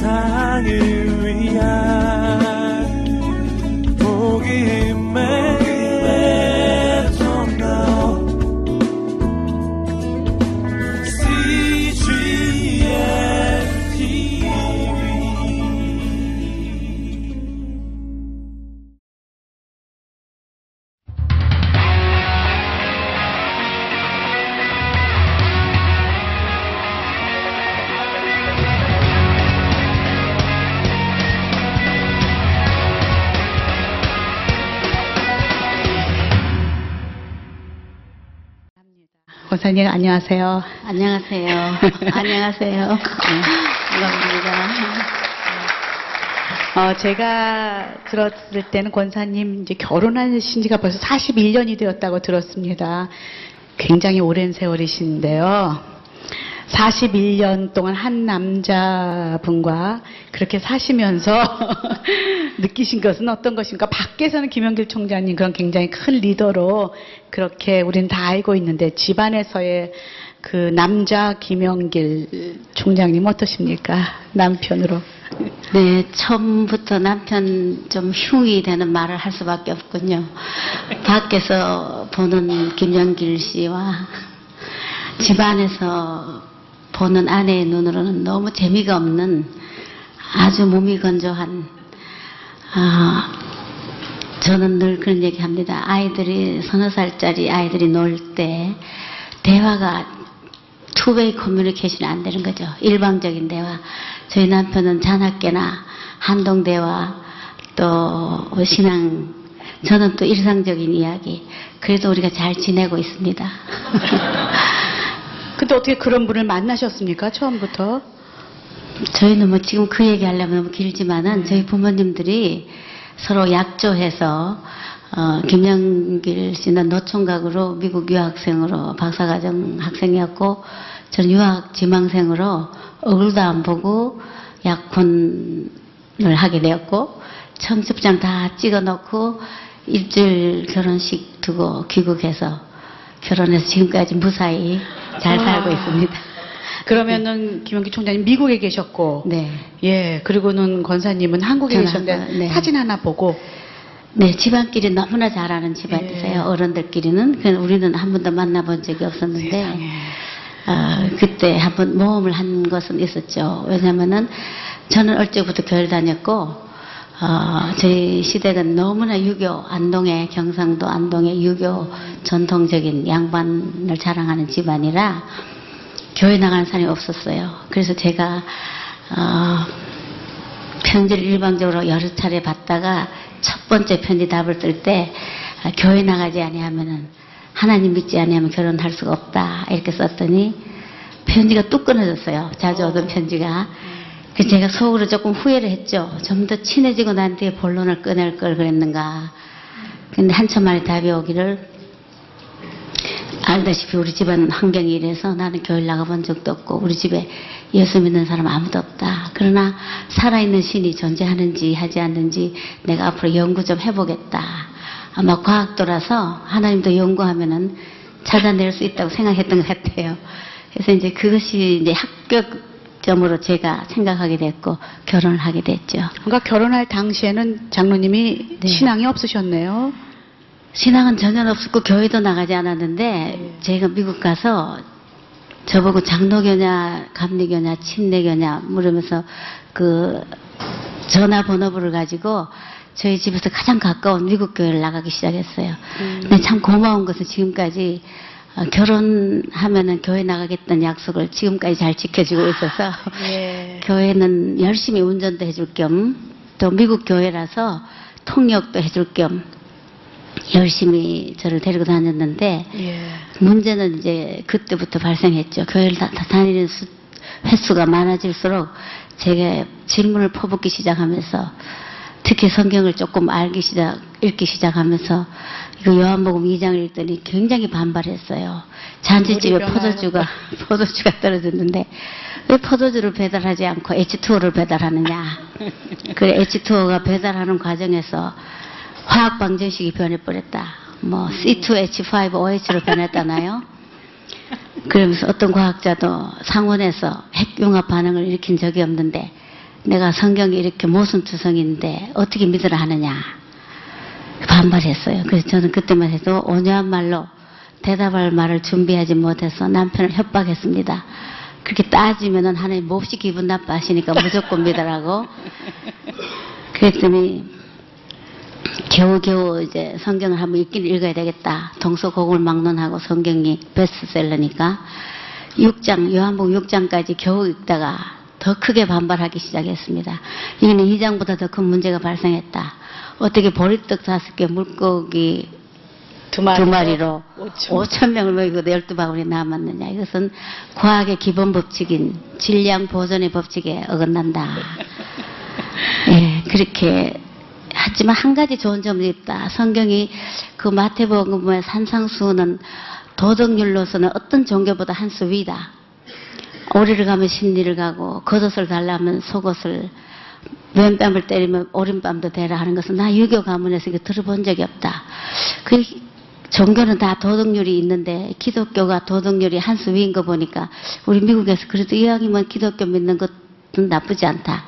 세 권사님 안녕하세요. 안녕하세요. 안녕하세요. 네, 반갑습니다. 어, 제가 들었을 때는 권사님 이제 결혼하신 지가 벌써 41년이 되었다고 들었습니다. 굉장히 오랜 세월이신데요. 41년 동안 한 남자분과 그렇게 사시면서 느끼신 것은 어떤 것인가? 밖에서는 김영길 총장님 그런 굉장히 큰 리더로 그렇게 우리는 다 알고 있는데 집안에서의 그 남자 김영길 총장님 어떠십니까? 남편으로. 네, 처음부터 남편 좀 흉이 되는 말을 할 수밖에 없군요. 밖에서 보는 김영길 씨와 집안에서 보는 아내의 눈으로는 너무 재미가 없는 아주 몸이 건조한 아, 저는 늘 그런 얘기 합니다. 아이들이 서너 살짜리 아이들이 놀 때 대화가 투웨이 커뮤니케이션이 안 되는 거죠. 일방적인 대화. 저희 남편은 잔학계나 한동 대화 또 신앙 저는 또 일상적인 이야기. 그래도 우리가 잘 지내고 있습니다. 근데 어떻게 그런 분을 만나셨습니까? 처음부터? 저희는 뭐 지금 그 얘기 하려면 너무 길지만은 저희 부모님들이 서로 약조해서 어, 김영길 씨는 노총각으로 미국 유학생으로 박사과정 학생이었고 저는 유학 지망생으로 얼굴도 안 보고 약혼을 하게 되었고 청첩장 다 찍어놓고 일주일 결혼식 두고 귀국해서 결혼해서 지금까지 무사히 잘 살고 아. 있습니다. 그러면은 김영기 총장님 미국에 계셨고, 네. 예, 그리고는 권사님은 한국에 계셨는데 네. 사진 하나 보고, 네, 집안끼리 너무나 잘하는 집안이세요. 예. 어른들끼리는. 그 우리는 한 번도 만나본 적이 없었는데, 세상에. 어, 그때 한 번 모험을 한 것은 있었죠. 왜냐면은 저는 얼제부터 교회를 다녔고, 어, 저희 시댁은 너무나 유교, 안동의, 경상도 안동의 유교 전통적인 양반을 자랑하는 집안이라 교회 나가는 사람이 없었어요. 그래서 제가, 어, 편지를 일방적으로 여러 차례 받다가 첫 번째 편지 답을 쓸때 아, 교회 나가지 아니하면은 하나님 믿지 아니하면 결혼할 수가 없다 이렇게 썼더니 편지가 뚝 끊어졌어요. 자주 오던 편지가. 그래서 제가 속으로 조금 후회를 했죠. 좀 더 친해지고 난 뒤에 본론을 꺼낼 걸 그랬는가. 근데 한참 만에 답이 오기를 알다시피 우리 집안 환경이 이래서 나는 교회 나가본 적도 없고 우리 집에 예수 믿는 사람 아무도 없다. 그러나 살아있는 신이 존재하는지 하지 않는지 내가 앞으로 연구 좀 해보겠다. 아마 과학도라서 하나님도 연구하면은 찾아낼 수 있다고 생각했던 것 같아요. 그래서 이제 그것이 이제 합격 점으로 제가 생각하게 됐고 결혼을 하게 됐죠. 그러니까 결혼할 당시에는 장로님이 네. 신앙이 없으셨네요. 신앙은 전혀 없었고 교회도 나가지 않았는데 제가 미국 가서 저보고 장로교냐 감리교냐 침례교냐 물으면서 그 전화번호부를 가지고 저희 집에서 가장 가까운 미국 교회를 나가기 시작했어요. 근데 참 고마운 것은 지금까지 어, 결혼하면은 교회 나가겠다는 약속을 지금까지 잘 지켜주고 있어서 예. 교회는 열심히 운전도 해줄 겸 또 미국 교회라서 통역도 해줄 겸 열심히 저를 데리고 다녔는데 예. 문제는 이제 그때부터 발생했죠. 교회를 다, 다 다니는 수- 횟수가 많아질수록 제가 질문을 퍼붓기 시작하면서 특히 성경을 조금 알기 시작, 읽기 시작하면서 이거 요한복음 2장을 읽더니 굉장히 반발했어요. 잔치집에 포도주가, 포도주가 떨어졌는데 왜 포도주를 배달하지 않고 H2O를 배달하느냐. 그래 H2O가 배달하는 과정에서 화학 방정식이 변해버렸다. 뭐 C2H5OH로 변했다나요? 그러면서 어떤 과학자도 상온에서 핵융합 반응을 일으킨 적이 없는데 내가 성경이 이렇게 모순투성인데 어떻게 믿으라 하느냐 반발했어요. 그래서 저는 그때만 해도 온유한 말로 대답할 말을 준비하지 못해서 남편을 협박했습니다. 그렇게 따지면은 하나님 몹시 기분 나빠하시니까 무조건 믿으라고. 그랬더니 겨우겨우 이제 성경을 한번 읽긴 읽어야 되겠다. 동서고을 막론하고 성경이 베스트셀러니까 6장, 요한복음 6장까지 겨우 읽다가 더 크게 반발하기 시작했습니다. 이거는 2장보다 더 큰 문제가 발생했다. 어떻게 보리떡 다섯 개 물고기 두두 마리로 오천. 5천 명을 먹이고 12바구니 남았느냐. 이것은 과학의 기본 법칙인 질량 보존의 법칙에 어긋난다. 예, 그렇게 하지만 한 가지 좋은 점이 있다. 성경이 그 마태복음의 산상수는 도덕률로서는 어떤 종교보다 한 수 위다. 오리를 가면 심리를 가고 겉옷을 달라면 속옷을 왼뺨을 때리면 오른뺨도 대라 하는 것은 나 유교 가문에서 들어본 적이 없다. 그 종교는 다 도덕률이 있는데 기독교가 도덕률이 한 수 위인 거 보니까 우리 미국에서 그래도 이왕이면 기독교 믿는 것은 나쁘지 않다.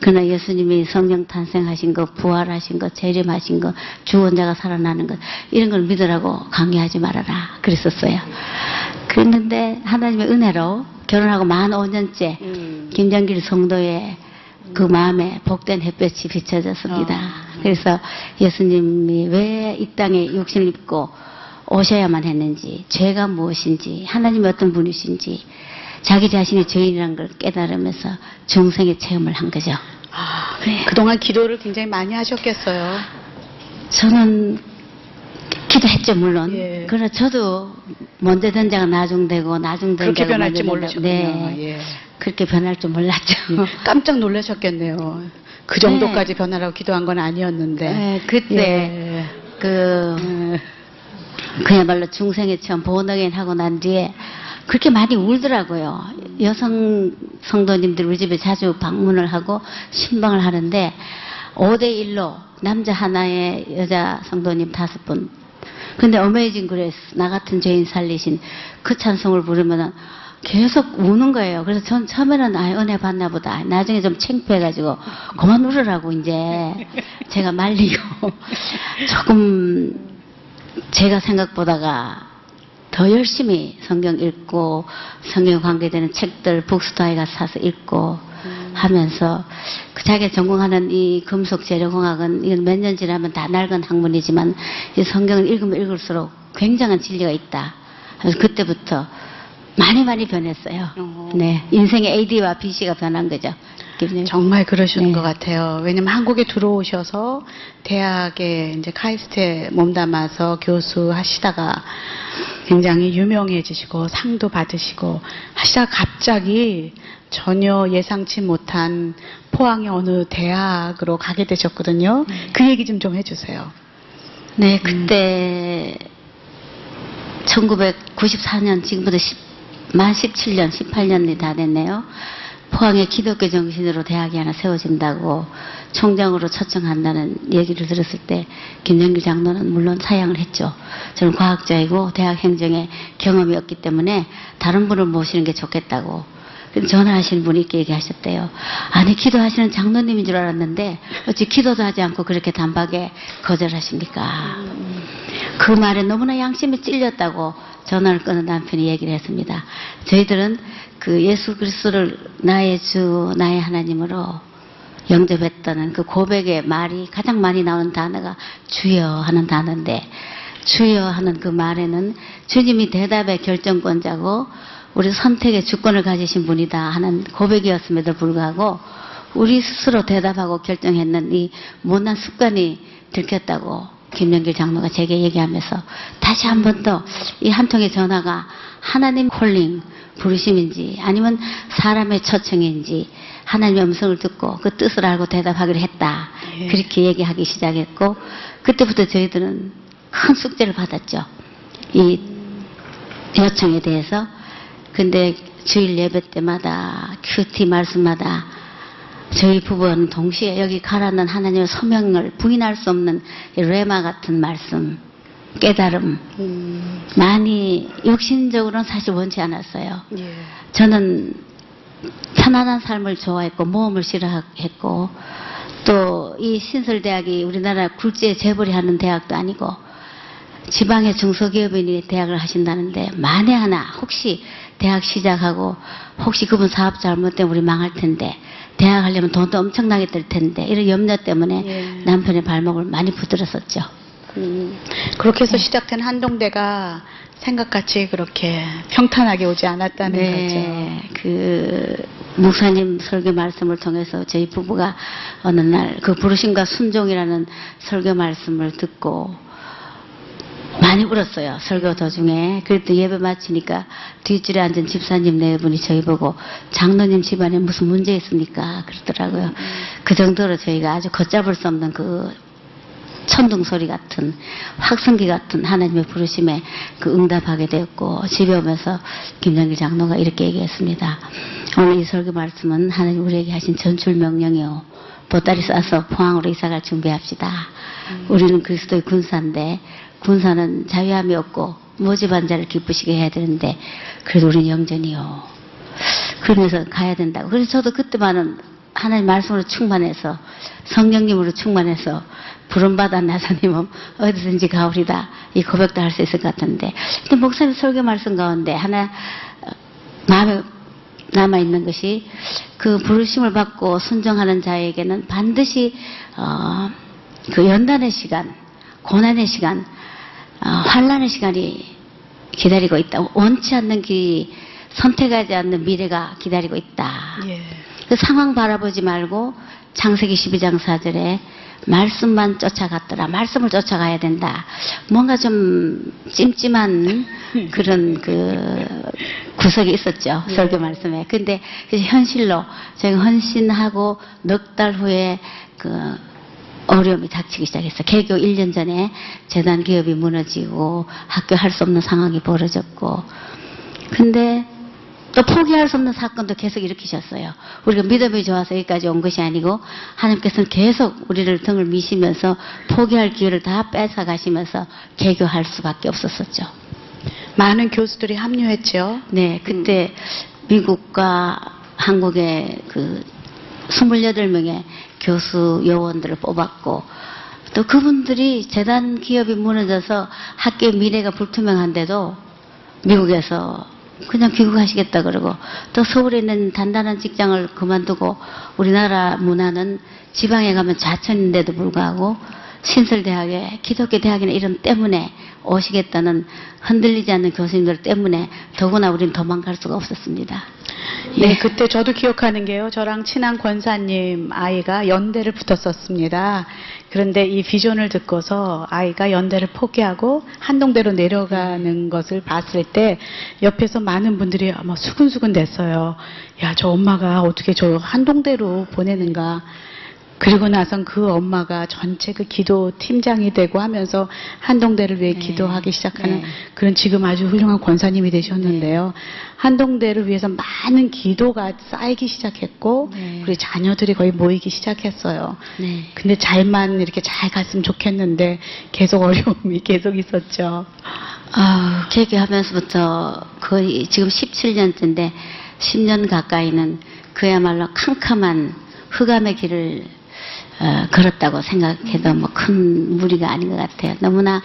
그러나 예수님이 성령 탄생하신 거, 부활하신 거, 재림하신 거, 주원자가 살아나는 것 이런 걸 믿으라고 강요하지 말아라. 그랬었어요. 그랬는데 하나님의 은혜로 결혼하고 만 5년째 음. 김정길 성도의 그 마음에 복된 햇볕이 비춰졌습니다. 어. 그래서 예수님이 왜 이 땅에 육신을 입고 오셔야만 했는지, 죄가 무엇인지, 하나님이 어떤 분이신지, 자기 자신이 죄인이라는 걸 깨달으면서 중생의 체험을 한 거죠. 아, 네. 그동안 기도를 굉장히 많이 하셨겠어요. 저는 기도했죠, 물론. 예. 그러나 저도 먼저 된 자가 나중되고, 나중된 그렇게 자가 변할 줄 먼저 된다. 모르셨군요. 네. 예. 그렇게 변할 줄 몰랐죠. 깜짝 놀라셨겠네요. 그 정도까지 변하라고 기도한 건 아니었는데. 네, 그때 예. 그 음, 그야말로 중생의 체험 보너겐 하고 난 뒤에 그렇게 많이 울더라고요. 여성 성도님들 우리 집에 자주 방문을 하고 신방을 하는데 5대 1로 남자 하나에 여자 성도님 다섯 분. 근데 어메이징 그레스 나 같은 죄인 살리신 그 찬송을 부르면은 계속 우는 거예요. 그래서 전 처음에는 아 은혜 받나 보다. 나중에 좀 창피해가지고 그만 울으라고 이제 제가 말리고 조금 제가 생각보다가 더 열심히 성경 읽고 성경 관계되는 책들 북스타에 가서 사서 읽고 하면서 그 자기가 전공하는 이 금속 재료공학은 이건 몇 년 지나면 다 낡은 학문이지만 이 성경을 읽으면 읽을수록 굉장한 진리가 있다. 그래서 그때부터 많이 많이 변했어요. 어. 네, 인생의 AD와 BC가 변한 거죠. 김 정말 그러시는 네. 것 같아요. 왜냐면 한국에 들어오셔서 대학에 이제 카이스트에 몸담아서 교수 하시다가 굉장히 유명해지시고 상도 받으시고 하시다가 갑자기 전혀 예상치 못한 포항의 어느 대학으로 가게 되셨거든요. 그 얘기 좀 좀 해주세요. 네, 그때 1994년 지금부터 10, 만 17년, 18년이 다 됐네요. 포항에 기독교 정신으로 대학이 하나 세워진다고 총장으로 초청한다는 얘기를 들었을 때 김정길 장로는 물론 사양을 했죠. 저는 과학자이고 대학 행정에 경험이 없기 때문에 다른 분을 모시는 게 좋겠다고. 전화하신 분이 이렇게 얘기하셨대요. 아니 기도하시는 장로님인 줄 알았는데 어찌 기도도 하지 않고 그렇게 단박에 거절하십니까? 그 말에 너무나 양심이 찔렸다고 전화를 끊은 남편이 얘기를 했습니다. 저희들은 그 예수 그리스도를 나의 주, 나의 하나님으로 영접했다는 그 고백의 말이 가장 많이 나오는 단어가 주여 하는 단어인데 주여 하는 그 말에는 주님이 대답의 결정권자고 우리 선택의 주권을 가지신 분이다 하는 고백이었음에도 불구하고 우리 스스로 대답하고 결정했는 이 못난 습관이 들켰다고 김영길 장로가 제게 얘기하면서 다시 한 번 더 이 한 통의 전화가 하나님 콜링 부르심인지 아니면 사람의 초청인지 하나님의 음성을 듣고 그 뜻을 알고 대답하기로 했다. 예. 그렇게 얘기하기 시작했고 그때부터 저희들은 큰 숙제를 받았죠. 이 요청에 대해서. 근데 주일 예배 때마다 큐티 말씀마다 저희 부부는 동시에 여기 가라는 하나님의 소명을 부인할 수 없는 이 레마 같은 말씀, 깨달음, 음, 많이 육신적으로는 사실 원치 않았어요. 예. 저는 편안한 삶을 좋아했고 모험을 싫어했고 또 이 신설대학이 우리나라 굴지에 재벌이 하는 대학도 아니고 지방의 중소기업인이 대학을 하신다는데 만에 하나 혹시 대학 시작하고 혹시 그분 사업 잘못되면 우리 망할 텐데 대학 하려면 돈도 엄청나게 들 텐데 이런 염려 때문에 예. 남편의 발목을 많이 붙들었었죠. 음, 그렇게 해서 시작된 한동대가 생각같이 그렇게 평탄하게 오지 않았다는 네, 그 목사님 설교 말씀을 통해서 저희 부부가 어느 날 그 부르심과 순종이라는 설교 말씀을 듣고 많이 울었어요. 설교 도중에. 그랬더니 예배 마치니까 뒷줄에 앉은 집사님 네 분이 저희 보고 장로님 집안에 무슨 문제 있습니까? 그러더라고요. 그 정도로 저희가 아주 걷잡을 수 없는 그 천둥 소리 같은 확성기 같은 하나님의 부르심에 그 응답하게 되었고 집에 오면서 김정길 장로가 이렇게 얘기했습니다. 오늘 이 설교 말씀은 하나님 우리에게 하신 전출 명령이요. 보따리 싸서 포항으로 이사갈 준비합시다. 우리는 그리스도의 군사인데 군사는 자유함이 없고 모집한 자를 기쁘시게 해야 되는데 그래도 우리는 영전이요. 그러면서 가야 된다고. 그래서 저도 그때만은 하나님 말씀으로 충만해서 성령님으로 충만해서 부름받아 나사님은 어디든지 가오리다 이 고백도 할 수 있을 것 같은데 근데 목사님 설교 말씀 가운데 하나 어, 마음에 남아 있는 것이 그 부르심을 받고 순종하는 자에게는 반드시 어, 그 연단의 시간, 고난의 시간, 어, 환란의 시간이 기다리고 있다. 원치 않는 길이 선택하지 않는 미래가 기다리고 있다. 예. 그 상황 바라보지 말고 창세기 12장 4절에 말씀만 쫓아갔더라. 말씀을 쫓아가야 된다. 뭔가 좀 찜찜한 그런 그 구석이 있었죠. 예. 설교 말씀에. 근데 그래서 현실로 제가 헌신하고 넉 달 후에 그 어려움이 닥치기 시작했어요. 개교 1년 전에 재단 기업이 무너지고 학교 할 수 없는 상황이 벌어졌고 근데 또 포기할 수 없는 사건도 계속 일으키셨어요. 우리가 믿음이 좋아서 여기까지 온 것이 아니고 하나님께서는 계속 우리를 등을 미시면서 포기할 기회를 다 뺏어 가시면서 개교할 수밖에 없었었죠. 많은 교수들이 합류했죠. 네, 그때 미국과 한국의 그 28명의 교수 요원들을 뽑았고 또 그분들이 재단 기업이 무너져서 학교의 미래가 불투명한데도 미국에서 그냥 귀국하시겠다 그러고 또 서울에 있는 단단한 직장을 그만두고 우리나라 문화는 지방에 가면 좌천인데도 불구하고 신설대학에 기독교 대학이나 이름 때문에 오시겠다는 흔들리지 않는 교수님들 때문에 더구나 우리는 도망갈 수가 없었습니다. 네, 그때 저도 기억하는 게요. 저랑 친한 권사님 아이가 연대를 붙었었습니다. 그런데 이 비전을 듣고서 아이가 연대를 포기하고 한동대로 내려가는 것을 봤을 때 옆에서 많은 분들이 아마 수근수근 됐어요. 야, 저 엄마가 어떻게 저 한동대로 보내는가. 그리고 나선 그 엄마가 전체 그 기도 팀장이 되고 하면서 한동대를 위해 네. 기도하기 시작하는 네. 그런 지금 아주 훌륭한 권사님이 되셨는데요. 한동대를 위해서 많은 기도가 쌓이기 시작했고, 네. 우리 자녀들이 거의 모이기 시작했어요. 네. 근데 잘만 이렇게 잘 갔으면 좋겠는데 계속 어려움이 계속 있었죠. 아, 개교하면서부터 거의 지금 17년째인데 10년 가까이는 그야말로 캄캄한 흑암의 길을 어, 걸었다고 생각해도 뭐 큰 무리가 아닌 것 같아요. 너무나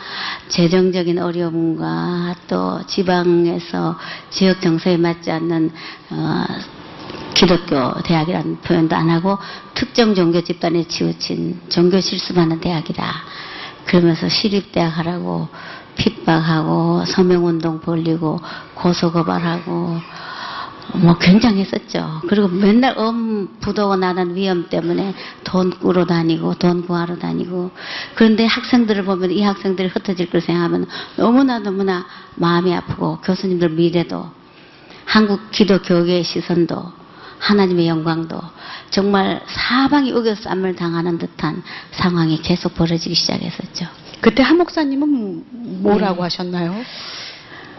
재정적인 어려움과 또 지방에서 지역 정서에 맞지 않는 어, 기독교 대학이라는 표현도 안 하고 특정 종교 집단에 치우친 종교 실습하는 대학이다. 그러면서 시립대학 하라고 핍박하고 서명운동 벌리고 고소고발하고 뭐 굉장했었죠. 그리고 맨날 엄 부도가 나는 위험 때문에 돈 꾸러 다니고 돈 구하러 다니고 그런데 학생들을 보면 이 학생들이 흩어질 걸 생각하면 너무나 너무나 마음이 아프고 교수님들 미래도 한국 기도 교계의 시선도 하나님의 영광도 정말 사방이 우겨쌈을 당하는 듯한 상황이 계속 벌어지기 시작했었죠. 그때 한 목사님은 뭐라고 네. 하셨나요?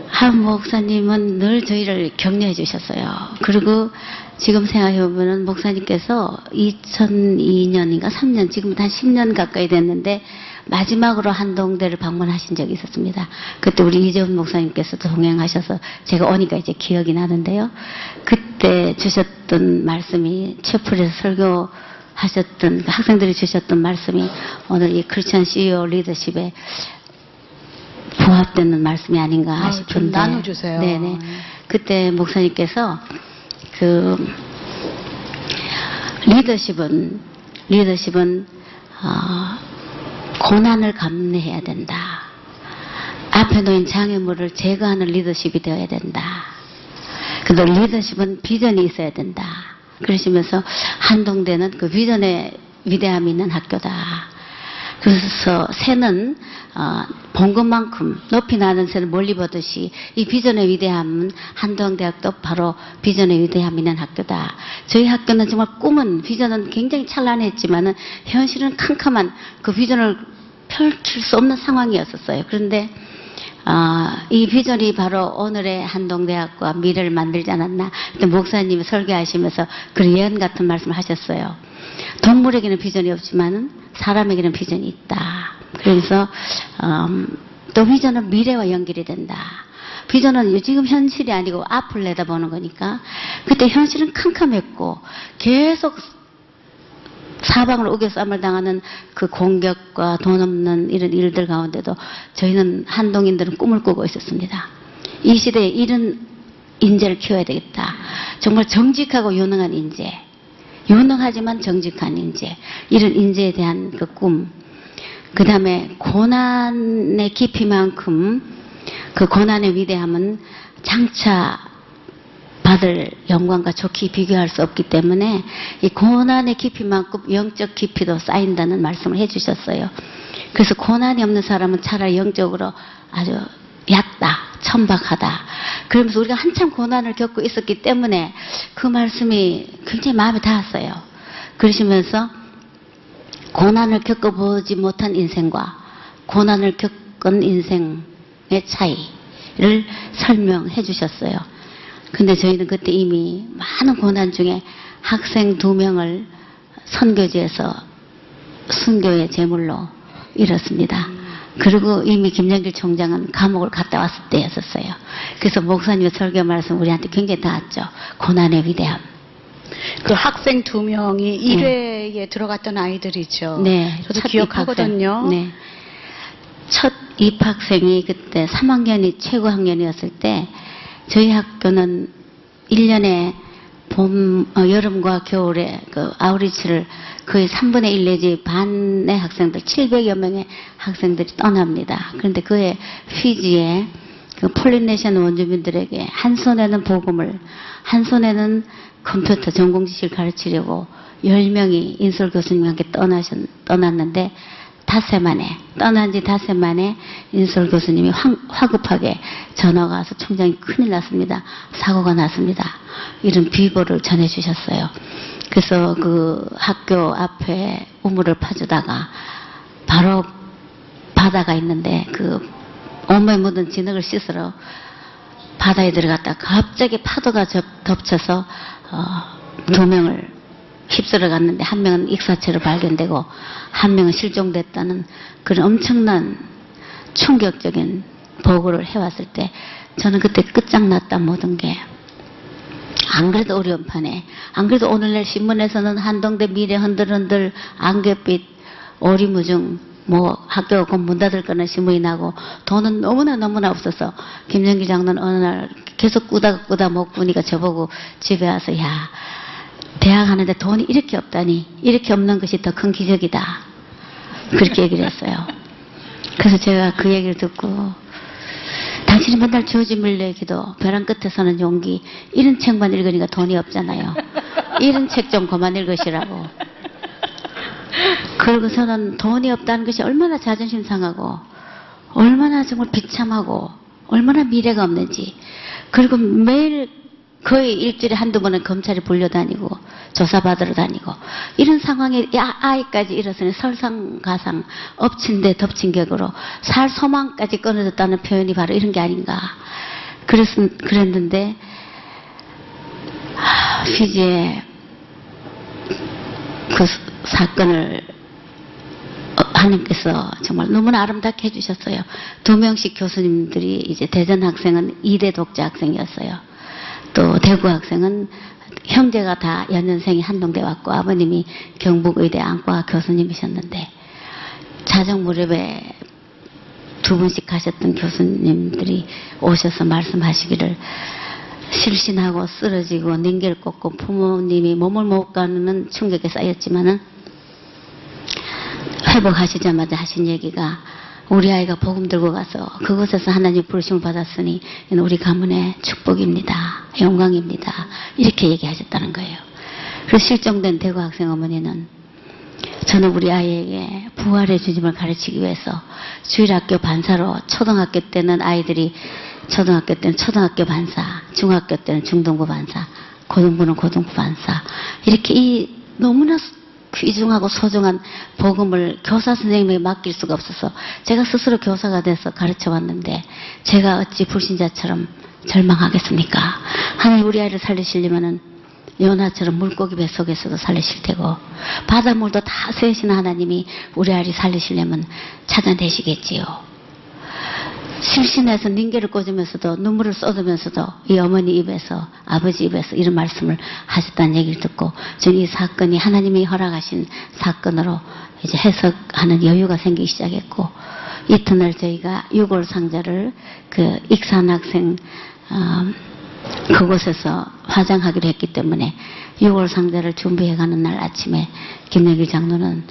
한 목사님은 늘 저희를 격려해 주셨어요. 그리고 지금 생각해 보면은 목사님께서 2002년인가 3년 지금부터 한 10년 가까이 됐는데 마지막으로 한동대를 방문하신 적이 있었습니다. 그때 우리 이재훈 목사님께서도 동행하셔서 제가 오니까 이제 기억이 나는데요. 그때 주셨던 말씀이 채플에서 설교 하셨던 그 학생들이 주셨던 말씀이 오늘 이 크리스천 CEO 리더십에 부합되는 말씀이 아닌가 좀 싶은데 나눠주세요. 네네 그때 목사님께서 그 리더십은 리더십은 어, 고난을 감내해야 된다. 앞에 놓인 장애물을 제거하는 리더십이 되어야 된다. 근데 리더십은 비전이 있어야 된다. 그러시면서 한동대는 그 비전의 위대함이 있는 학교다. 그래서 새는 어, 본 것만큼 높이 나는 새를 멀리 보듯이 이 비전의 위대함은 한동대학도 바로 비전의 위대함이 있는 학교다. 저희 학교는 정말 꿈은 비전은 굉장히 찬란했지만은 현실은 캄캄한 그 비전을 펼칠 수 없는 상황이었었어요. 그런데 아, 이 비전이 바로 오늘의 한동대학과 미래를 만들지 않았나. 목사님이 설교하시면서 그 예언 같은 말씀을 하셨어요. 동물에게는 비전이 없지만은 사람에게는 비전이 있다. 그래서 음, 또 비전은 미래와 연결이 된다. 비전은 지금 현실이 아니고 앞을 내다보는 거니까 그때 현실은 캄캄했고 계속 사방을 우겨 쌈을 당하는 그 공격과 돈 없는 이런 일들 가운데도 저희는 한동인들은 꿈을 꾸고 있었습니다. 이 시대에 이런 인재를 키워야 되겠다. 정말 정직하고 유능한 인재. 유능하지만 정직한 인재. 이런 인재에 대한 그 꿈. 그 다음에 고난의 깊이만큼 그 고난의 위대함은 장차 받을 영광과 좋게 비교할 수 없기 때문에 이 고난의 깊이만큼 영적 깊이도 쌓인다는 말씀을 해주셨어요. 그래서 고난이 없는 사람은 차라리 영적으로 아주 얕다, 천박하다. 그러면서 우리가 한참 고난을 겪고 있었기 때문에 그 말씀이 굉장히 마음에 닿았어요. 그러시면서 고난을 겪어보지 못한 인생과 고난을 겪은 인생의 차이를 설명해 주셨어요. 근데 저희는 그때 이미 많은 고난 중에 학생 두 명을 선교지에서 순교의 제물로 잃었습니다. 그리고 이미 김영길 총장은 감옥을 갔다 왔을 때였었어요. 그래서 목사님의 설교 말씀 우리한테 굉장히 닿았죠. 고난의 위대함. 그 학생 두 명이 1회에 들어갔던 아이들이죠. 네. 저도 첫 기억하거든요. 네. 첫 입학생이 그때 3학년이 최고 학년이었을 때 저희 학교는 1년에 봄, 어, 여름과 겨울에 그 아우리치를 거의 3분의 1 내지 반의 학생들, 700여 명의 학생들이 떠납니다. 그런데 그의 피지에 그 폴리네시안 원주민들에게 한 손에는 복음을, 한 손에는 컴퓨터 전공 지식을 가르치려고 10명이 인솔 교수님과 함께 떠나셨, 떠났는데 닷새 만에 떠난 지 닷새 만에 인솔 교수님이 황- 화급하게 전화가 와서 총장이 큰일 났습니다. 사고가 났습니다. 이런 비보를 전해주셨어요. 그래서 그 학교 앞에 우물을 파주다가 바로 바다가 있는데 그 온몸에 묻은 진흙을 씻으러 바다에 들어갔다. 갑자기 파도가 접- 덮쳐서 어, 두 명을 휩쓸어 갔는데 한 명은 익사체로 발견되고 한 명은 실종됐다는 그런 엄청난 충격적인 보고를 해왔을 때 저는 그때 끝장났다 모든 게 안 그래도 어려운 판에. 안 그래도 오늘날 신문에서는 한동대 미래 흔들흔들 안갯빛 오리무중 뭐 학교가 곧문 닫을 거는 신문이 나고 돈은 너무나 너무나 없어서 김정기 장로는 어느 날 계속 꾸다 꾸다 못 꾸니까 저보고 집에 와서 야 대학 하는데 돈이 이렇게 없다니 이렇게 없는 것이 더 큰 기적이다. 그렇게 얘기를 했어요. 그래서 제가 그 얘기를 듣고 당신이 맨날 조지 밀레 기도 벼랑 끝에 서는 용기 이런 책만 읽으니까 돈이 없잖아요. 이런 책 좀 그만 읽으시라고. 그러고서는 돈이 없다는 것이 얼마나 자존심 상하고 얼마나 정말 비참하고 얼마나 미래가 없는지. 그리고 매일 거의 일주일에 한두 번은 검찰이 불려다니고 조사받으러 다니고 이런 상황에 야- 아이까지 일어서는 설상가상 엎친 데 덮친 격으로 살 소망까지 끊어졌다는 표현이 바로 이런 게 아닌가 그랬, 그랬는데 하, 피지에 그 사건을 어, 하나님께서 정말 너무나 아름답게 해주셨어요. 두 명씩 교수님들이 이제 대전 학생은 이대 독자 학생이었어요. 또 대구 학생은 형제가 다 연년생이 한동대 왔고 아버님이 경북의대 안과 교수님이셨는데 자정 무렵에 두 분씩 가셨던 교수님들이 오셔서 말씀하시기를 실신하고 쓰러지고 닝개를 꽂고 부모님이 몸을 못 가는 충격에 쌓였지만은 회복하시자마자 하신 얘기가 우리 아이가 복음 들고 가서 그곳에서 하나님 부르심을 받았으니 우리 가문의 축복입니다. 영광입니다. 이렇게 얘기하셨다는 거예요. 그래서 실종된 대구 학생 어머니는 저는 우리 아이에게 부활의 주님을 가르치기 위해서 주일학교 반사로 초등학교 때는 아이들이 초등학교 때는 초등학교 반사, 중학교 때는 중등부 반사, 고등부는 고등부 반사 이렇게 이 너무나 귀중하고 소중한 복음을 교사 선생님에게 맡길 수가 없어서 제가 스스로 교사가 돼서 가르쳐 왔는데 제가 어찌 불신자처럼 절망하겠습니까? 하나님 우리 아이를 살리시려면은 요나처럼 물고기 뱃속에서도 살리실 테고 바닷물도 다 세신 하나님이 우리 아이를 살리시려면 찾아내시겠지요. 실신해서 닝개를 꽂으면서도 눈물을 쏟으면서도 이 어머니 입에서 아버지 입에서 이런 말씀을 하셨다는 얘기를 듣고 저는 이 사건이 하나님이 허락하신 사건으로 이제 해석하는 여유가 생기기 시작했고 이튿날 저희가 6월 상자를 그 익산 학생 어, 그곳에서 화장하기로 했기 때문에 6월 상자를 준비해가는 날 아침에 김영길 장로는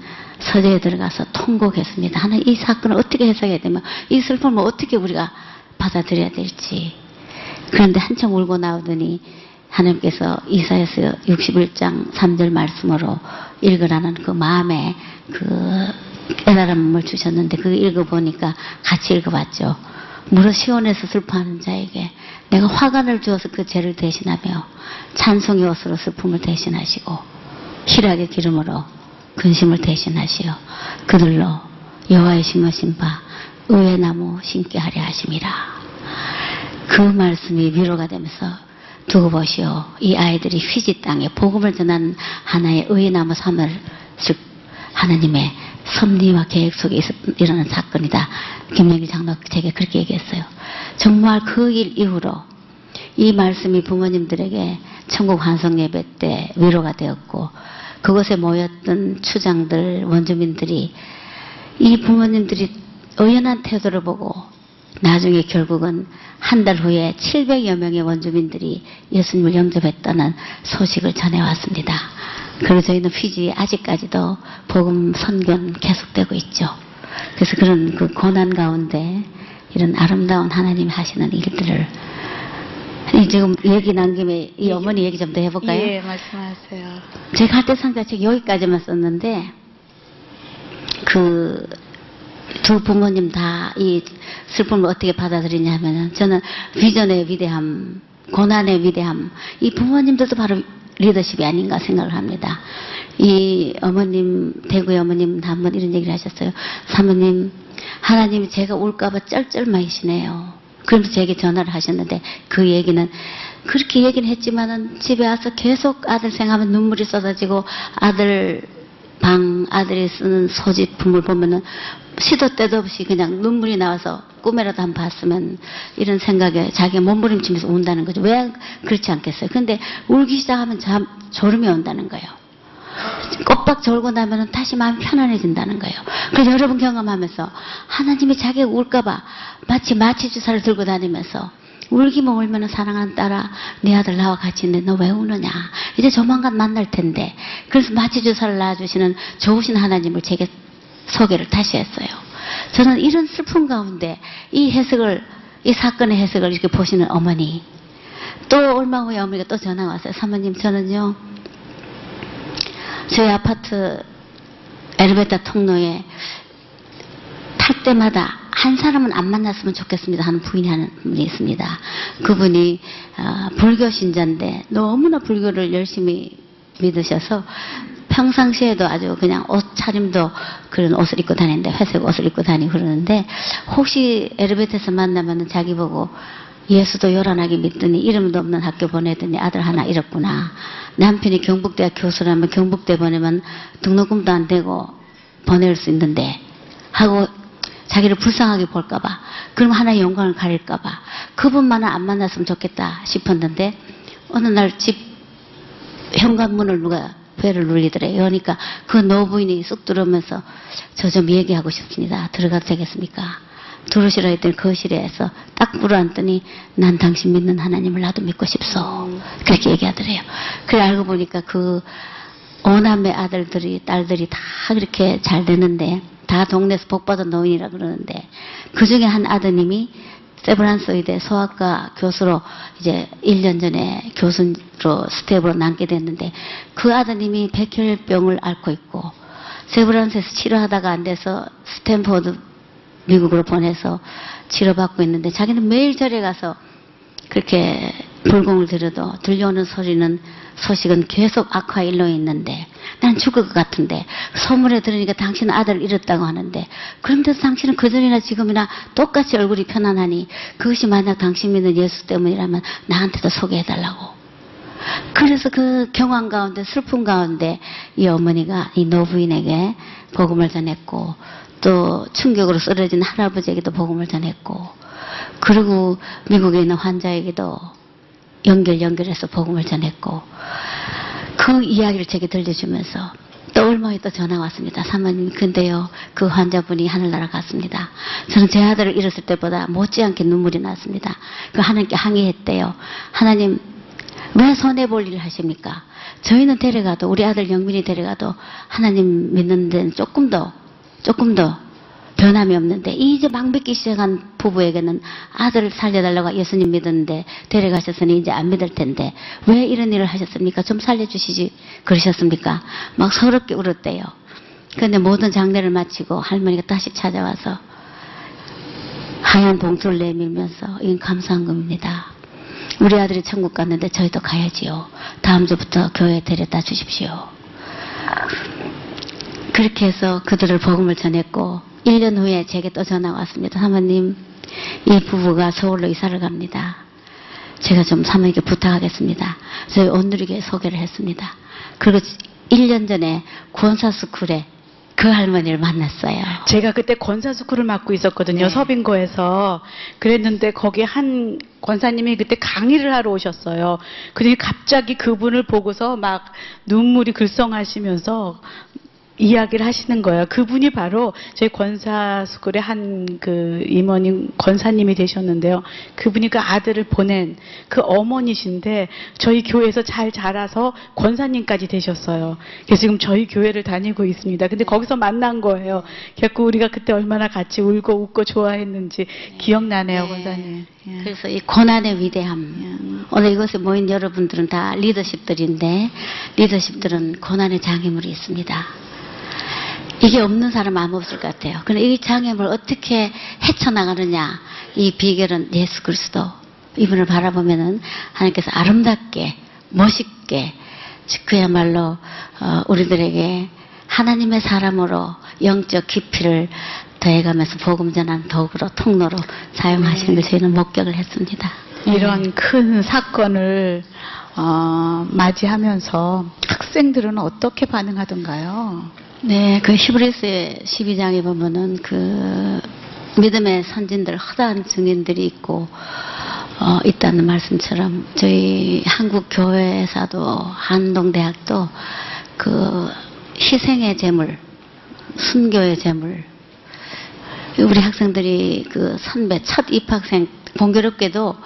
서재에 들어가서 통곡했습니다. 하나 이 사건을 어떻게 해석해야 되면 이 슬픔을 어떻게 우리가 받아들여야 될지. 그런데 한참 울고 나오더니 하나님께서 이사에서 61장 3절 말씀으로 읽으라는 그 마음에 그 깨달음을 주셨는데 그 읽어보니까 같이 읽어봤죠. 무릇 시온에서 슬퍼하는 자에게 내가 화관을 주어서 그 죄를 대신하며 찬송의 옷으로 슬픔을 대신하시고 희락의 기름으로 근심을 대신하시어 그들로 여호와의 심으신 바 의의 나무 심게 하려 하심이라. 그 말씀이 위로가 되면서 두고 보시오. 이 아이들이 휘지 땅에 복음을 전하는 하나의 의의 나무 삼을 즉 하나님의 섭리와 계획 속에 있, 일어난 사건이다. 김영길 장로 제게 그렇게 얘기했어요. 정말 그 일 이후로 이 말씀이 부모님들에게 천국 환송 예배 때 위로가 되었고 그곳에 모였던 추장들 원주민들이 이 부모님들이 의연한 태도를 보고 나중에 결국은 한 달 후에 700여 명의 원주민들이 예수님을 영접했다는 소식을 전해왔습니다. 그리고 저희는 피지에 아직까지도 복음 선교는 계속되고 있죠. 그래서 그런 그 고난 가운데 이런 아름다운 하나님 하시는 일들을 이 지금 얘기 난 김에 이 어머니 얘기 좀 더 해볼까요? 예, 말씀하세요. 제가 할때 상자책 여기까지만 썼는데 그 두 부모님 다 이 슬픔을 어떻게 받아들이냐 하면은 저는 비전의 위대함, 고난의 위대함 이 부모님들도 바로 리더십이 아닌가 생각을 합니다. 이 어머님 대구의 어머님 한번 이런 얘기를 하셨어요. 사모님 하나님이 제가 울까봐 쩔쩔매시네요. 그러면서 제게 전화를 하셨는데 그 얘기는 그렇게 얘기는 했지만은 집에 와서 계속 아들 생각하면 눈물이 쏟아지고 아들 방 아들이 쓰는 소지품을 보면은 시도 때도 없이 그냥 눈물이 나와서 꿈에라도 한 번 봤으면 이런 생각에 자기가 몸부림치면서 운다는 거죠. 왜 그렇지 않겠어요? 근데 울기 시작하면 잠, 졸음이 온다는 거예요. 꼬박 졸고 나면은 다시 마음이 편안해진다는 거예요. 그래서 여러분 경험하면서 하나님이 자기가 울까봐 마치 마취 주사를 들고 다니면서 울기만 울면은 사랑하는 딸아 네 아들 나와 같이 있는데 너 왜 우느냐 이제 조만간 만날 텐데 그래서 마취 주사를 놔주시는 좋으신 하나님을 제게 소개를 다시 했어요. 저는 이런 슬픔 가운데 이 해석을 이 사건의 해석을 이렇게 보시는 어머니 또 얼마 후에 어머니가 또 전화 왔어요. 사모님 저는요 저희 아파트 엘리베이터 통로에 탈 때마다 한 사람은 안 만났으면 좋겠습니다 하는 부인이 하는 분이 있습니다. 그분이 어, 불교 신자인데 너무나 불교를 열심히 믿으셔서 평상시에도 아주 그냥 옷 차림도 그런 옷을 입고 다니는데 회색 옷을 입고 다니고 그러는데 혹시 엘리베이터에서 만나면 자기 보고 예수도 요란하게 믿더니 이름도 없는 학교 보내더니 아들 하나 잃었구나. 남편이 경북대학 교수라면 경북대 보내면 등록금도 안 되고 보낼 수 있는데 하고 자기를 불쌍하게 볼까봐 그럼 하나의 영광을 가릴까봐 그분만은 안 만났으면 좋겠다 싶었는데 어느 날 집 현관문을 누가 배를 눌리더래요. 그러니까 그 노부인이 쑥 들어오면서 저 좀 얘기하고 싶습니다. 들어가도 되겠습니까? 들어오시라 했더니 거실에서 딱 물어앉더니 난 당신 믿는 하나님을 나도 믿고 싶소. 그렇게 얘기하더래요. 그래 알고 보니까 그 오남매 아들들이 딸들이 다 그렇게 잘 되는데 다 동네에서 복받은 노인이라 그러는데 그 중에 한 아드님이 세브란스 의대 소아과 교수로 이제 1년 전에 교수로 스태프로 남게 됐는데 그 아드님이 백혈병을 앓고 있고 세브란스에서 치료하다가 안 돼서 스탠포드 미국으로 보내서 치료받고 있는데 자기는 매일 절에 가서 그렇게 불공을 들여도 들려오는 소리는 소식은 계속 악화 일로 있는데 난 죽을 것 같은데 소문에 들으니까 당신 아들을 잃었다고 하는데 그런데도 당신은 그전이나 지금이나 똑같이 얼굴이 편안하니 그것이 만약 당신 믿는 예수 때문이라면 나한테도 소개해달라고. 그래서 그 경황 가운데 슬픔 가운데 이 어머니가 이 노부인에게 복음을 전했고 또 충격으로 쓰러진 할아버지에게도 복음을 전했고 그리고 미국에 있는 환자에게도 연결 연결해서 복음을 전했고 그 이야기를 제게 들려주면서 또 얼마 후에 또 전화 왔습니다. 사모님 근데요 그 환자분이 하늘나라 갔습니다. 저는 제 아들을 잃었을 때보다 못지않게 눈물이 났습니다. 그 하나님께 항의했대요. 하나님 왜 손해볼 일을 하십니까? 저희는 데려가도 우리 아들 영민이 데려가도 하나님 믿는 데는 조금 더 조금 더 변함이 없는데 이제 막 믿기 시작한 부부에게는 아들을 살려달라고 예수님 믿었는데 데려가셨으니 이제 안 믿을 텐데 왜 이런 일을 하셨습니까? 좀 살려주시지 그러셨습니까? 막 서럽게 울었대요. 그런데 모든 장례를 마치고 할머니가 다시 찾아와서 하얀 봉투를 내밀면서 이건 감사한 겁니다. 우리 아들이 천국 갔는데 저희도 가야지요. 다음 주부터 교회에 데려다 주십시오. 그렇게 해서 그들을 복음을 전했고 1년 후에 제게 또 전화가 왔습니다. 사모님, 이 부부가 서울로 이사를 갑니다. 제가 좀 사모님께 부탁하겠습니다. 저희 온누리교회 소개를 했습니다. 그리고 1년 전에 구원사 스쿨에 그 할머니를 만났어요. 제가 그때 권사스쿨을 맡고 있었거든요. 네. 서빙고에서. 그랬는데 거기 한 권사님이 그때 강의를 하러 오셨어요. 그러니 갑자기 그분을 보고서 막 눈물이 글썽하시면서 이야기를 하시는 거예요. 그분이 바로 저희 권사스쿨의 한 그 임원님 권사님이 되셨는데요. 그분이 그 아들을 보낸 그 어머니신데 저희 교회에서 잘 자라서 권사님까지 되셨어요. 그래서 지금 저희 교회를 다니고 있습니다. 근데 거기서 만난 거예요. 결국 우리가 그때 얼마나 같이 울고 웃고 좋아했는지 기억나네요, 권사님. 예. 그래서 이 고난의 위대함. 오늘 이곳에 모인 여러분들은 다 리더십들인데 리더십들은 고난의 장애물이 있습니다. 이게 없는 사람 아무 없을 것 같아요. 그런데 이 장애물을 어떻게 헤쳐나가느냐 이 비결은 예수 그리스도 이분을 바라보면은 하나님께서 아름답게 멋있게 그야말로 어, 우리들에게 하나님의 사람으로 영적 깊이를 더해가면서 복음 전한 도구로 통로로 사용하시는 걸 저희는 목격을 했습니다. 이런 큰 사건을 어, 맞이하면서 학생들은 어떻게 반응하던가요? 네, 그 히브리스의 12장에 보면은 그 믿음의 선진들, 허다한 증인들이 있고, 어, 있다는 말씀처럼 저희 한국 교회사도 한동대학도 그 희생의 제물, 순교의 제물, 우리 학생들이 그 선배 첫 입학생 공교롭게도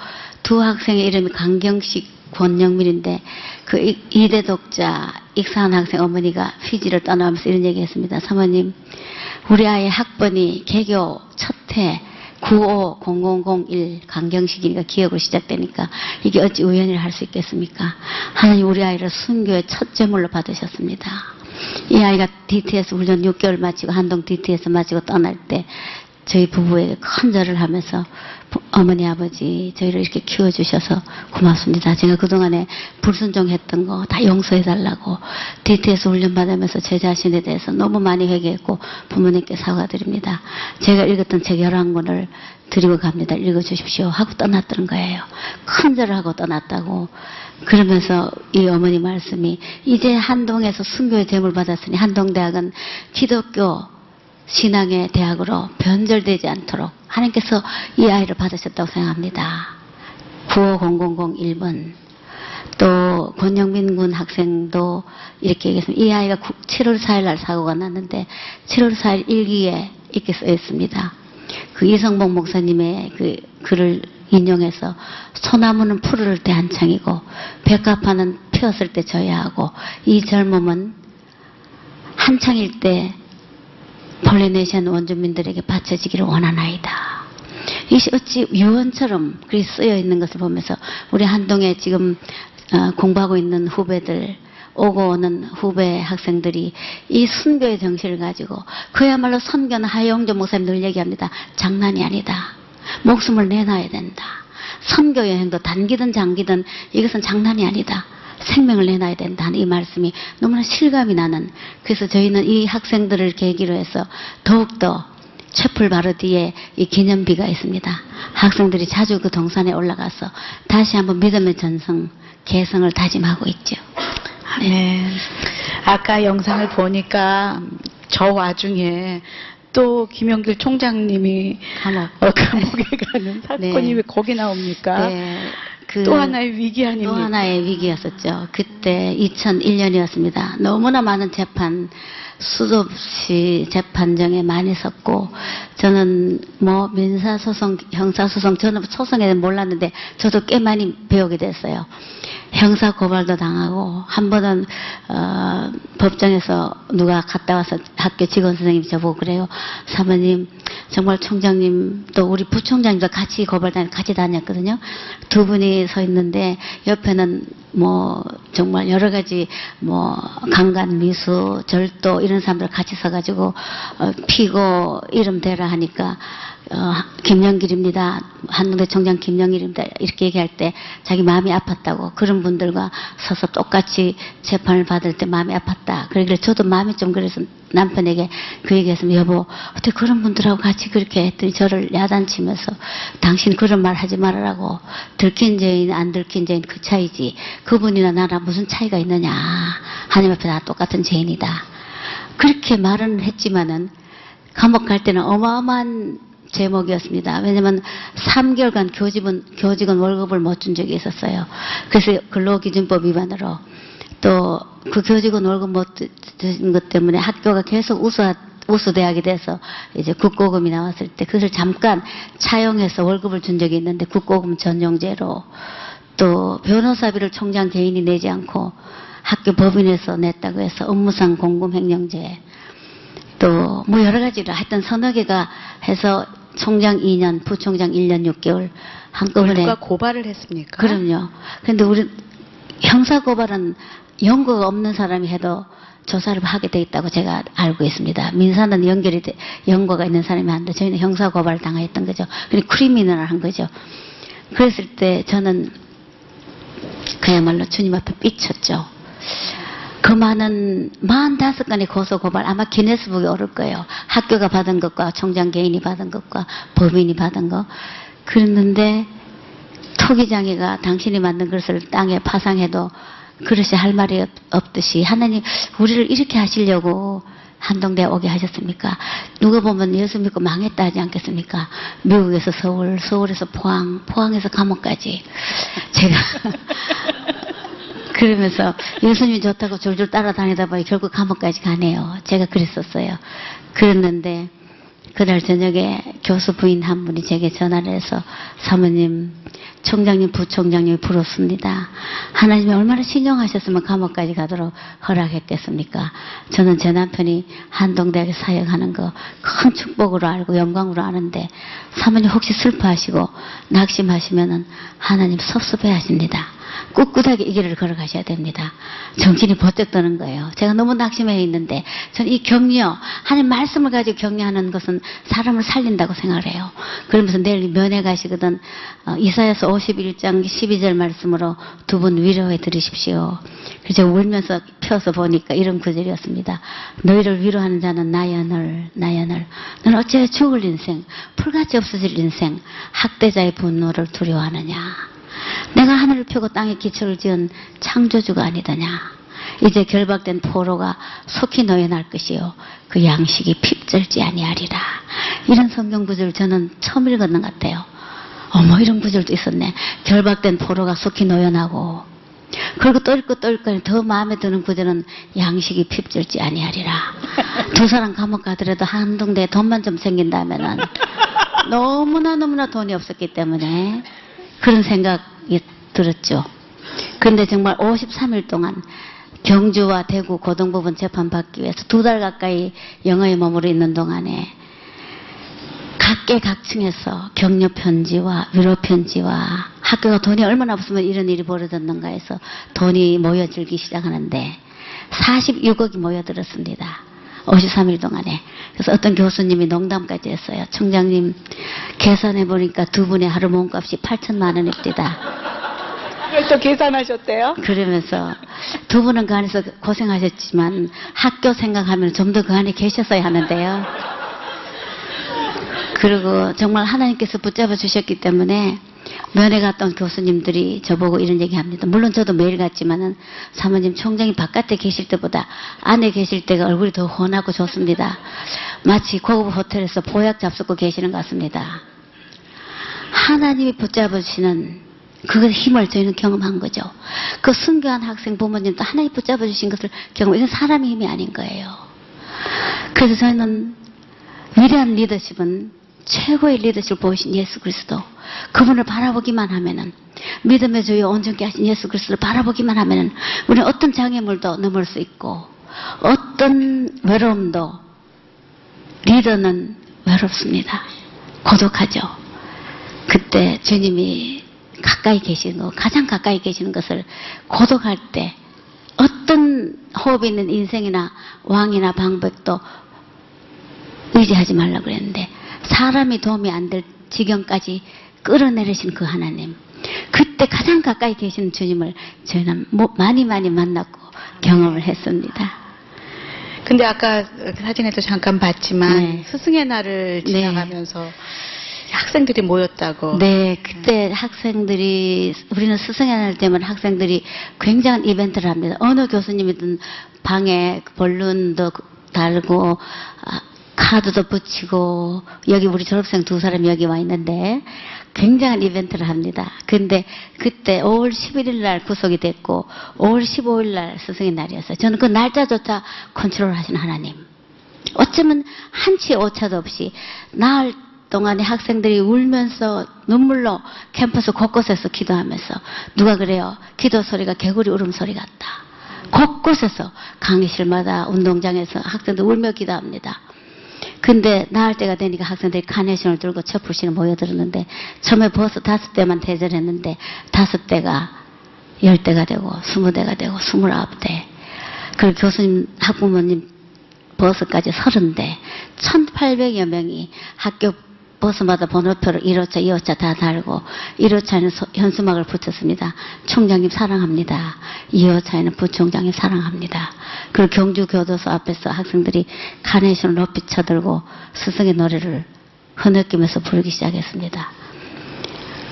두 학생의 이름이 강경식 권영민인데 그 이- 이대 독자 익사한 학생 어머니가 피지를 떠나면서 이런 얘기 했습니다. 사모님 우리 아이 학번이 개교 첫해 950001 강경식이니까 기억으로 시작되니까 이게 어찌 우연이라 할 수 있겠습니까? 하나님 우리 아이를 순교의 첫 제물로 받으셨습니다. 이 아이가 DTS 훈련 6개월 마치고 한동 DTS 마치고 떠날 때 저희 부부에게 큰 절을 하면서 부- 어머니 아버지 저희를 이렇게 키워주셔서 고맙습니다. 제가 그동안에 불순종했던 거 다 용서해달라고 DTS 훈련 받으면서 제 자신에 대해서 너무 많이 회개했고 부모님께 사과드립니다. 제가 읽었던 책 11권을 드리고 갑니다. 읽어주십시오. 하고 떠났던 거예요. 큰 절을 하고 떠났다고. 그러면서 이 어머니 말씀이 이제 한동에서 순교의 제물 받았으니 한동대학은 기독교 신앙의 대학으로 변절되지 않도록 하나님께서 이 아이를 받으셨다고 생각합니다. 950001번 또 권영민 군 학생도 이렇게 얘기했습니다. 이 아이가 7월 4일 날 사고가 났는데 7월 4일 일기에 이렇게 써 있습니다. 그 이성복 목사님의 그 글을 인용해서 소나무는 푸를 때 한창이고 백합화는 피었을 때 져야 하고 이 젊음은 한창일 때 폴리네시안 원주민들에게 바쳐지기를 원하나이다. 이것이 어찌 유언처럼 그리 쓰여 있는 것을 보면서 우리 한동에 지금 어, 공부하고 있는 후배들 오고 오는 후배 학생들이 이 순교의 정신을 가지고 그야말로 선교는 하영조 목사님 늘 얘기합니다. 장난이 아니다. 목숨을 내놔야 된다. 선교 여행도 단기든 장기든 이것은 장난이 아니다. 생명을 내놔야 된다 하는 이 말씀이 너무나 실감이 나는 그래서 저희는 이 학생들을 계기로 해서 더욱더 채플 바로 뒤에 이 기념비가 있습니다. 학생들이 자주 그 동산에 올라가서 다시 한번 믿음의 전성, 개성을 다짐하고 있죠. 네. 아까 영상을 보니까 저 와중에 또 김영길 총장님이 감옥. 어, 감옥에 가는 사건이 네. 왜 거기 나옵니까? 네, 그 또 하나의 위기 아닙니까? 또 하나의 위기였었죠. 그때 2001년이었습니다. 너무나 많은 재판, 수도 없이 재판정에 많이 섰고, 저는 뭐 민사소송, 형사소송, 저는 소송에 몰랐는데, 저도 꽤 많이 배우게 됐어요. 형사 고발도 당하고, 한 번은, 어, 법정에서 누가 갔다 와서 학교 직원 선생님이 저보고 그래요. 사모님, 정말 총장님, 또 우리 부총장님도 같이 고발 다니, 같이 다녔거든요. 두 분이 서 있는데, 옆에는 뭐, 정말 여러 가지 뭐, 강간, 미수, 절도, 이런 사람들 같이 서가지고, 어, 피고 이름 대라 하니까, 어, 김영길입니다. 한동대 총장 김영길입니다. 이렇게 얘기할 때 자기 마음이 아팠다고 그런 분들과 서서 똑같이 재판을 받을 때 마음이 아팠다. 그러길래 저도 마음이 좀 그래서 남편에게 그 얘기했으면 여보 어떻게 그런 분들하고 같이 그렇게 했더니 저를 야단치면서 당신 그런 말 하지 말으라고 들킨 죄인 안 들킨 죄인 그 차이지 그분이나 나랑 무슨 차이가 있느냐 하나님 앞에 다 똑같은 죄인이다. 그렇게 말은 했지만은 감옥 갈 때는 어마어마한 제목이었습니다. 왜냐면 3개월간 교직원, 교직원 월급을 못 준 적이 있었어요. 그래서 근로기준법 위반으로 또 그 교직원 월급 못준것 때문에 학교가 계속 우수, 우수대학이 돼서 이제 국고금이 나왔을 때 그것을 잠깐 차용해서 월급을 준 적이 있는데 국고금 전용제로 또 변호사비를 총장 개인이 내지 않고 학교 법인에서 냈다고 해서 업무상 공금횡령죄 또뭐 여러 가지로 하여튼 서너 개가 해서 총장 2년, 부총장 1년 6개월 한꺼번에 누가 고발을 했습니까? 그럼요. 근데 우리 형사 고발은 연고가 없는 사람이 해도 조사를 하게 돼 있다고 제가 알고 있습니다. 민사는 연결이 돼, 연고가 있는 사람이 한데 저희는 형사 고발 당했던 거죠. 그리고 크리미널을 한 거죠. 그랬을 때 저는 그야말로 주님 앞에 삐쳤죠. 그 많은 45건의 고소 고발 아마 기네스북에 오를 거예요. 학교가 받은 것과 총장 개인이 받은 것과 법인이 받은 거. 그랬는데 토기장애가 당신이 만든 것을 땅에 파상해도 그릇이 할 말이 없- 없듯이 하나님 우리를 이렇게 하시려고 한동대 오게 하셨습니까? 누가 보면 예수 믿고 망했다 하지 않겠습니까? 미국에서 서울, 서울에서 포항, 포항에서 감옥까지 제가 그러면서 예수님이 좋다고 줄줄 따라다니다 보니 결국 감옥까지 가네요. 제가 그랬었어요. 그랬는데 그날 저녁에 교수 부인 한 분이 제게 전화를 해서 사모님, 총장님, 부총장님이 부럽습니다. 하나님이 얼마나 신용하셨으면 감옥까지 가도록 허락했겠습니까? 저는 제 남편이 한동대학에 사역하는 거 큰 축복으로 알고 영광으로 아는데 사모님 혹시 슬퍼하시고 낙심하시면은 하나님 섭섭해 하십니다. 꿋꿋하게 이 길을 걸어가셔야 됩니다. 정신이 번쩍 드는 거예요. 제가 너무 낙심해 있는데 저는 이 격려, 하나님 말씀을 가지고 격려하는 것은 사람을 살린다고 생각을 해요. 그러면서 내일 면회 가시거든 어, 이사야서 51장 12절 말씀으로 두 분 위로해 드리십시오. 그래서 울면서 펴서 보니까 이런 구절이었습니다. 너희를 위로하는 자는 나연을 나연을 너는 어찌 죽을 인생 풀같이 없어질 인생 학대자의 분노를 두려워하느냐 내가 하늘을 펴고 땅에 기초를 지은 창조주가 아니더냐. 이제 결박된 포로가 속히 노여날 것이요. 그 양식이 핍절지 아니하리라. 이런 성경 구절 저는 처음 읽었는 것 같아요. 어머 이런 구절도 있었네. 결박된 포로가 속히 노여나고. 그리고 또 읽고 더 마음에 드는 구절은 양식이 핍절지 아니하리라. 두 사람 감옥 가더라도 한 동 대 돈만 좀 생긴다면은 너무나 너무나 돈이 없었기 때문에 그런 생각이 들었죠. 근데 정말 53일 동안 경주와 대구 고등법원 재판받기 위해서 두 달 가까이 영어에 머무르 있는 동안에 각계각층에서 격려 편지와 위로 편지와 학교가 돈이 얼마나 없으면 이런 일이 벌어졌는가 해서 돈이 모여들기 시작하는데 46억이 모여들었습니다. 53일 동안에. 그래서 어떤 교수님이 농담까지 했어요. 청장님, 계산해 보니까 두 분의 하루 몸값이 8천만 원입니다. 또 계산하셨대요? 그러면서 두 분은 그 안에서 고생하셨지만 학교 생각하면 좀 더 그 안에 계셨어야 하는데요. 그리고 정말 하나님께서 붙잡아 주셨기 때문에 면회 갔던 교수님들이 저보고 이런 얘기 합니다. 물론 저도 매일 갔지만은 사모님 총장이 바깥에 계실 때보다 안에 계실 때가 얼굴이 더 훤하고 좋습니다. 마치 고급 호텔에서 보약 잡수고 계시는 것 같습니다. 하나님이 붙잡아 주시는 그 힘을 저희는 경험한 거죠. 그 순교한 학생 부모님도 하나님 붙잡아 주신 것을 경험, 이건 사람의 힘이 아닌 거예요. 그래서 저희는 위대한 리더십은 최고의 리더십을 보이신 예수 그리스도. 그분을 바라보기만 하면은, 믿음의 주여 온전케 하신 예수 그리스도를 바라보기만 하면은, 우리는 어떤 장애물도 넘을 수 있고, 어떤 외로움도, 리더는 외롭습니다. 고독하죠. 그때 주님이 가까이 계시는 거, 가장 가까이 계시는 것을 고독할 때, 어떤 호흡이 있는 인생이나 왕이나 방백도 의지하지 말라고 그랬는데 사람이 도움이 안 될 지경까지 끌어내리신 그 하나님 그때 가장 가까이 계시는 주님을 저희는 뭐- 많이 많이 만났고 경험을 했습니다. 근데 아까 그 사진에도 잠깐 봤지만 네. 스승의 날을 네. 지나가면서 학생들이 모였다고. 네, 그때 학생들이 우리는 스승의 날 때면 학생들이 굉장한 이벤트를 합니다. 어느 교수님이든 방에 벌룬도 달고 아, 카드도 붙이고 여기 우리 졸업생 두 사람이 여기 와 있는데 굉장한 이벤트를 합니다. 근데 그때 5월 11일 날 구속이 됐고 5월 15일 날 스승의 날이었어요. 저는 그 날짜조차 컨트롤 하시는 하나님. 어쩌면 한치의 오차도 없이 나흘 동안에 학생들이 울면서 눈물로 캠퍼스 곳곳에서 기도하면서 누가 그래요? 기도 소리가 개구리 울음소리 같다. 곳곳에서 강의실마다 운동장에서 학생들 울며 기도합니다. 근데 나을 때가 되니까 학생들이 카네이션을 들고 첩불신을 모여들었는데 처음에 버스 다섯 대만 대절했는데 다섯 대가 열 대가 되고 스무 대가 되고 스물아홉 대. 그리고 교수님 학부모님 버스까지 서른 대. 1800여 명이 학교 버스마다 번호표를 1호차, 2호차 다 달고 1호차에는 소- 현수막을 붙였습니다. 총장님 사랑합니다. 2호차에는 부총장님 사랑합니다. 그리고 경주교도소 앞에서 학생들이 카네이션을 높이 쳐들고 스승의 노래를 흐느끼면서 부르기 시작했습니다.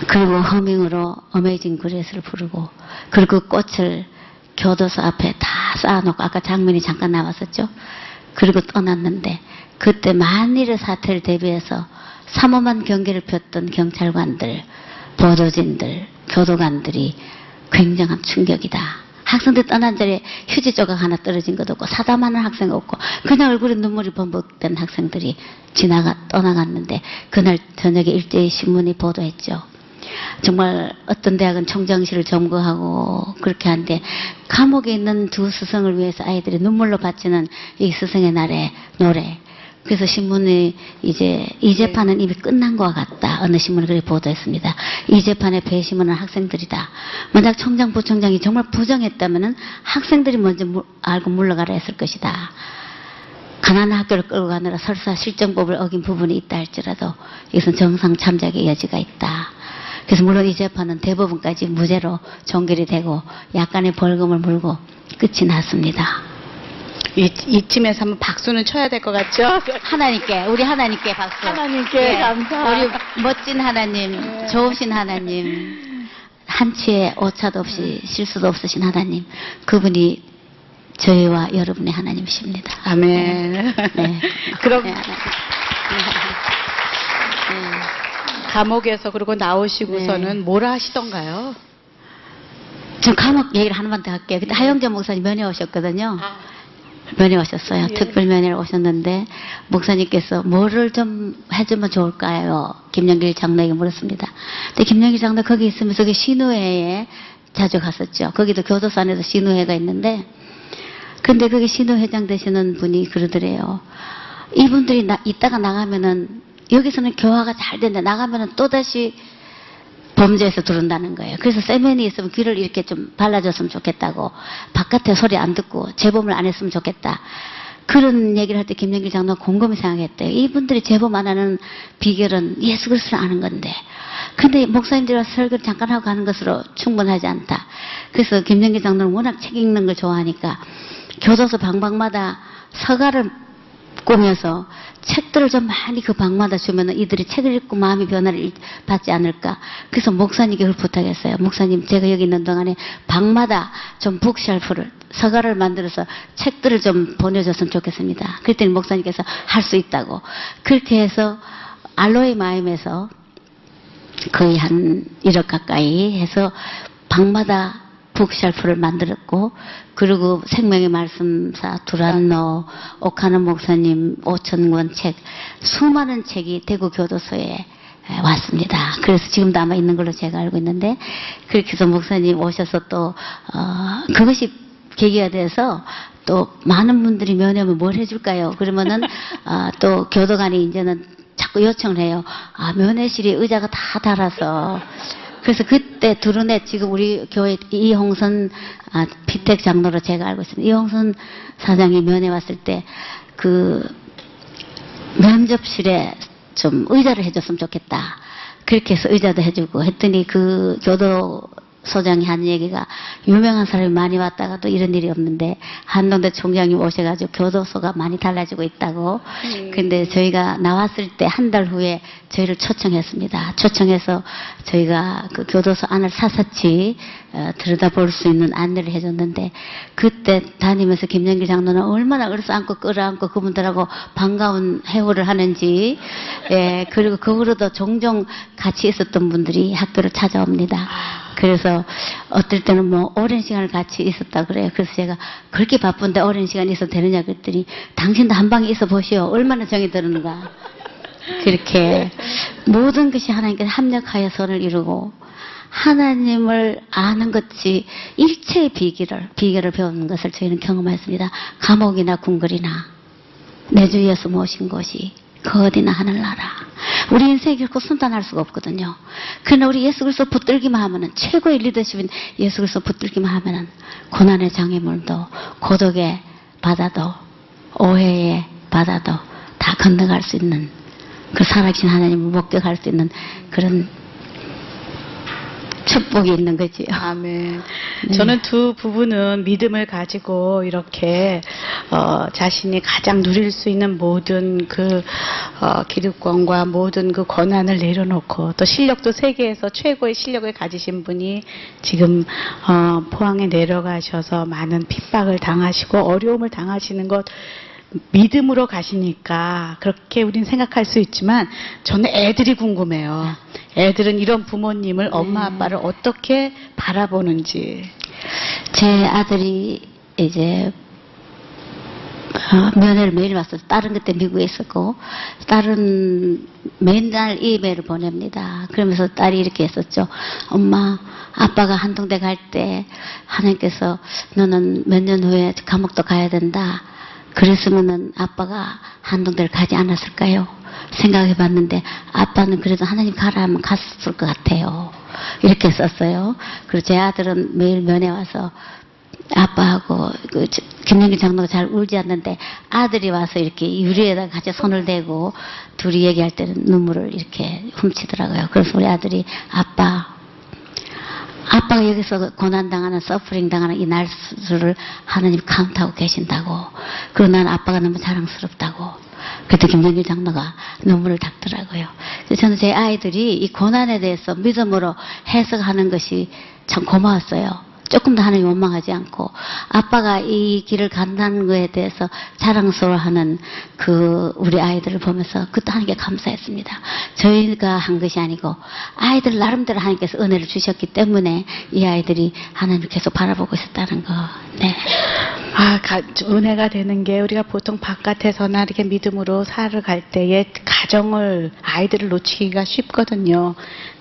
그리고 허밍으로 Amazing Grace를 부르고 그리고 그 꽃을 교도소 앞에 다 쌓아놓고 아까 장면이 잠깐 나왔었죠. 그리고 떠났는데 그때 만일의 사태를 대비해서 삼엄한 경계를 폈던 경찰관들, 보도진들, 교도관들이 굉장한 충격이다. 학생들 떠난 자리에 휴지 조각 하나 떨어진 것도 없고 사담하는 학생 없고 그냥 얼굴에 눈물이 범벅된 학생들이 지나가 떠나갔는데 그날 저녁에 일제히 신문이 보도했죠. 정말 어떤 대학은 총장실을 점거하고 그렇게 하는데 감옥에 있는 두 스승을 위해서 아이들이 눈물로 바치는 이 스승의 날의 노래. 그래서 신문이 이제 이 재판은 이미 끝난 것과 같다. 어느 신문이 그렇게 보도했습니다. 이 재판의 배심원은 학생들이다. 만약 총장, 부총장이 정말 부정했다면은 학생들이 먼저 물- 알고 물러가라 했을 것이다. 가난한 학교를 끌고 가느라 설사 실정법을 어긴 부분이 있다 할지라도 이것은 정상 참작의 여지가 있다. 그래서 물론 이 재판은 대부분까지 무죄로 종결이 되고 약간의 벌금을 물고 끝이 났습니다. 이, 이쯤에서 한번 박수는 쳐야 될 것 같죠? 하나님께 우리 하나님께 박수. 하나님께 감사. 우리 멋진 하나님, 네. 좋으신 하나님, 한치의 오차도 없이 실수도 없으신 하나님, 그분이 저희와 여러분의 하나님이십니다. 아멘. 네. 그럼 네, 하나님. 네. 감옥에서 그러고 나오시고서는 네. 뭘 하시던가요? 저 감옥 얘기를 하나만 더 할게요. 그때 하영재 목사님 면회 오셨거든요. 면회 오셨어요. 예. 특별 면회를 오셨는데 목사님께서 뭐를 좀 해주면 좋을까요? 김영길 장로에게 물었습니다. 근데 김영길 장로 거기 있으면서 그 신우회에 자주 갔었죠. 거기도 교도소 안에도 신우회가 있는데 근데 거기 신우회장 되시는 분이 그러더래요. 이분들이 나, 이따가 나가면은 여기서는 교화가 잘 되는데 나가면은 또다시 범죄에서 들어온다는 거예요. 그래서 세면이 있으면 귀를 이렇게 좀 발라줬으면 좋겠다고 바깥에 소리 안 듣고 재범을 안 했으면 좋겠다. 그런 얘기를 할 때 김영길 장로가 곰곰이 생각했대요. 이분들이 재범 안 하는 비결은 예수 그리스도를 아는 건데. 근데 목사님들과 설교를 잠깐 하고 가는 것으로 충분하지 않다. 그래서 김영길 장로는 워낙 책 읽는 걸 좋아하니까 교도소 방방마다 서가를 꾸며서 책들을 좀 많이 그 방마다 주면 이들이 책을 읽고 마음의 변화를 일- 받지 않을까. 그래서 목사님께 그걸 부탁했어요. 목사님, 제가 여기 있는 동안에 방마다 좀 북쉘프를, 서가를 만들어서 책들을 좀 보내줬으면 좋겠습니다. 그랬더니 목사님께서 할 수 있다고. 그렇게 해서 알로에 마임에서 거의 한 1억 가까이 해서 방마다 북샬프를 만들었고 그리고 생명의 말씀사 두란노 오카노 목사님 5천 권 책 수많은 책이 대구 교도소에 에, 왔습니다. 그래서 지금도 아마 있는 걸로 제가 알고 있는데 그렇게 해서 목사님 오셔서 또 어, 그것이 계기가 돼서 또 많은 분들이 면회하면 뭘 해줄까요? 그러면은 아, 또 교도관이 이제는 자꾸 요청을 해요. 아 면회실에 의자가 다 달아서 그래서 그때 두run에 지금 우리 교회 이홍선 아, 피택 장로로 제가 알고 있습니다. 이홍선 사장이 면회 왔을 때 그 면접실에 좀 의자를 해줬으면 좋겠다. 그렇게 해서 의자도 해주고 했더니 그 교도 소장이 한 얘기가 유명한 사람이 많이 왔다가도 이런 일이 없는데 한동대 총장이 오셔가지고 교도소가 많이 달라지고 있다고. 근데 저희가 나왔을 때 한 달 후에 저희를 초청했습니다. 초청해서 저희가 그 교도소 안을 사사치 어, 들여다볼 수 있는 안내를 해줬는데 그때 다니면서 김영길 장로는 얼마나 얼싸안고 끌어안고 그분들하고 반가운 해호를 하는지 예 그리고 그 후로도 종종 같이 있었던 분들이 학교를 찾아옵니다. 그래서 어떨 때는 뭐 오랜 시간을 같이 있었다 그래요. 그래서 제가 그렇게 바쁜데 오랜 시간 있어도 되느냐 그랬더니 당신도 한 방에 있어 보시오. 얼마나 정이 드는가. 그렇게 모든 것이 하나님께 합력하여 선을 이루고 하나님을 아는 것이 일체의 비결을 비결을 배우는 것을 저희는 경험했습니다. 감옥이나 궁궐이나 내주 예수 모신 곳이 그 어디나 하늘나라. 우리 인생이 결코 순탄할 수가 없거든요. 그러나 우리 예수 그리스도 붙들기만 하면은 최고의 리더십인 예수 그리스도 붙들기만 하면은 고난의 장애물도 고독의 바다도 오해의 바다도 다 건너갈 수 있는 그 살아계신 하나님을 목격할 수 있는 그런 축복이 있는 거지요. 아멘. 네. 저는 두 부부는 믿음을 가지고 이렇게 어, 자신이 가장 누릴 수 있는 모든 그 어, 기득권과 모든 그 권한을 내려놓고 또 실력도 세계에서 최고의 실력을 가지신 분이 지금 어, 포항에 내려가셔서 많은 핍박을 당하시고 어려움을 당하시는 것 믿음으로 가시니까 그렇게 우린 생각할 수 있지만 저는 애들이 궁금해요. 애들은 이런 부모님을 엄마 아빠를 어떻게 바라보는지. 제 아들이 이제 어, 면회를 매일 왔어요. 딸은 그때 미국에 있었고 딸은 맨날 이메일을 보냅니다. 그러면서 딸이 이렇게 했었죠. 엄마, 아빠가 한동대 갈 때 하나님께서 너는 몇 년 후에 감옥도 가야 된다. 그랬으면은 아빠가 한동대를 가지 않았을까요? 생각해 봤는데 아빠는 그래도 하나님 가라 하면 갔을 것 같아요. 이렇게 썼어요. 그리고 제 아들은 매일 면회 와서 아빠하고 그 저- 김영기 장로가 잘 울지 않는데 아들이 와서 이렇게 유리에다 같이 손을 대고 둘이 얘기할 때는 눈물을 이렇게 훔치더라고요. 그래서 우리 아들이 아빠 아빠가 여기서 고난당하는 서프링 당하는 이 날수를 하나님 카운트하고 계신다고 그리고 난 아빠가 너무 자랑스럽다고 그때 김정길 장로가 눈물을 닦더라고요. 그래서 저는 제 아이들이 이 고난에 대해서 믿음으로 해석하는 것이 참 고마웠어요. 조금 더 하나님 원망하지 않고 아빠가 이 길을 간다는 거에 대해서 자랑스러워하는 그 우리 아이들을 보면서 그것도 하나님께 감사했습니다. 저희가 한 것이 아니고 아이들 나름대로 하나님께서 은혜를 주셨기 때문에 이 아이들이 하나님을 계속 바라보고 있었다는 거. 네. 아, 가- 은혜가 되는 게 우리가 보통 바깥에서나 이렇게 믿음으로 살아갈 때에 가정을 아이들을 놓치기가 쉽거든요.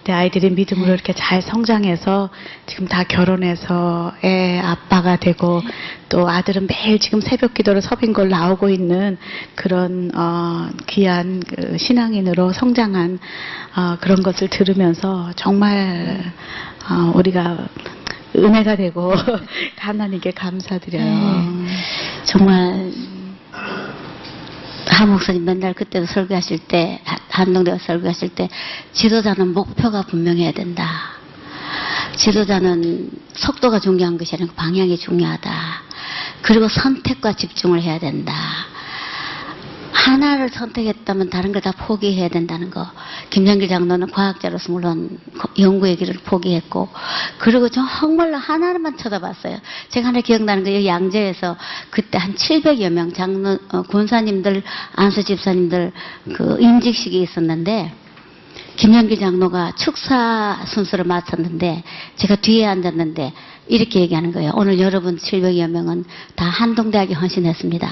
근데 아이들이 믿음으로 이렇게 잘 성장해서 지금 다 결혼해서 애 아빠가 되고 또 아들은 매일 지금 새벽 기도를 서빙걸 나오고 있는 그런 어, 귀한 그 신앙인으로 성장한 어, 그런 것을 들으면서 정말 어, 우리가 은혜가 되고 하나님께 감사드려요. 네. 정말 하 목사님 맨날 그때도 설교하실 때 하- 한동대가 설교하실 때 지도자는 목표가 분명해야 된다. 지도자는 속도가 중요한 것이 아니고 방향이 중요하다. 그리고 선택과 집중을 해야 된다. 하나를 선택했다면 다른 걸 다 포기해야 된다는 거. 김정길 장로는 과학자로서 물론 연구의 길을 포기했고, 그리고 정말로 하나만 쳐다봤어요. 제가 하나 기억나는 게 양재에서 그때 한 700여 명 장로, 어, 군사님들, 안수 집사님들 그 임직식이 있었는데, 김영길 장로가 축사 순서를 마쳤는데 제가 뒤에 앉았는데 이렇게 얘기하는 거예요. 오늘 여러분 700여 명은 다 한동대학에 헌신했습니다.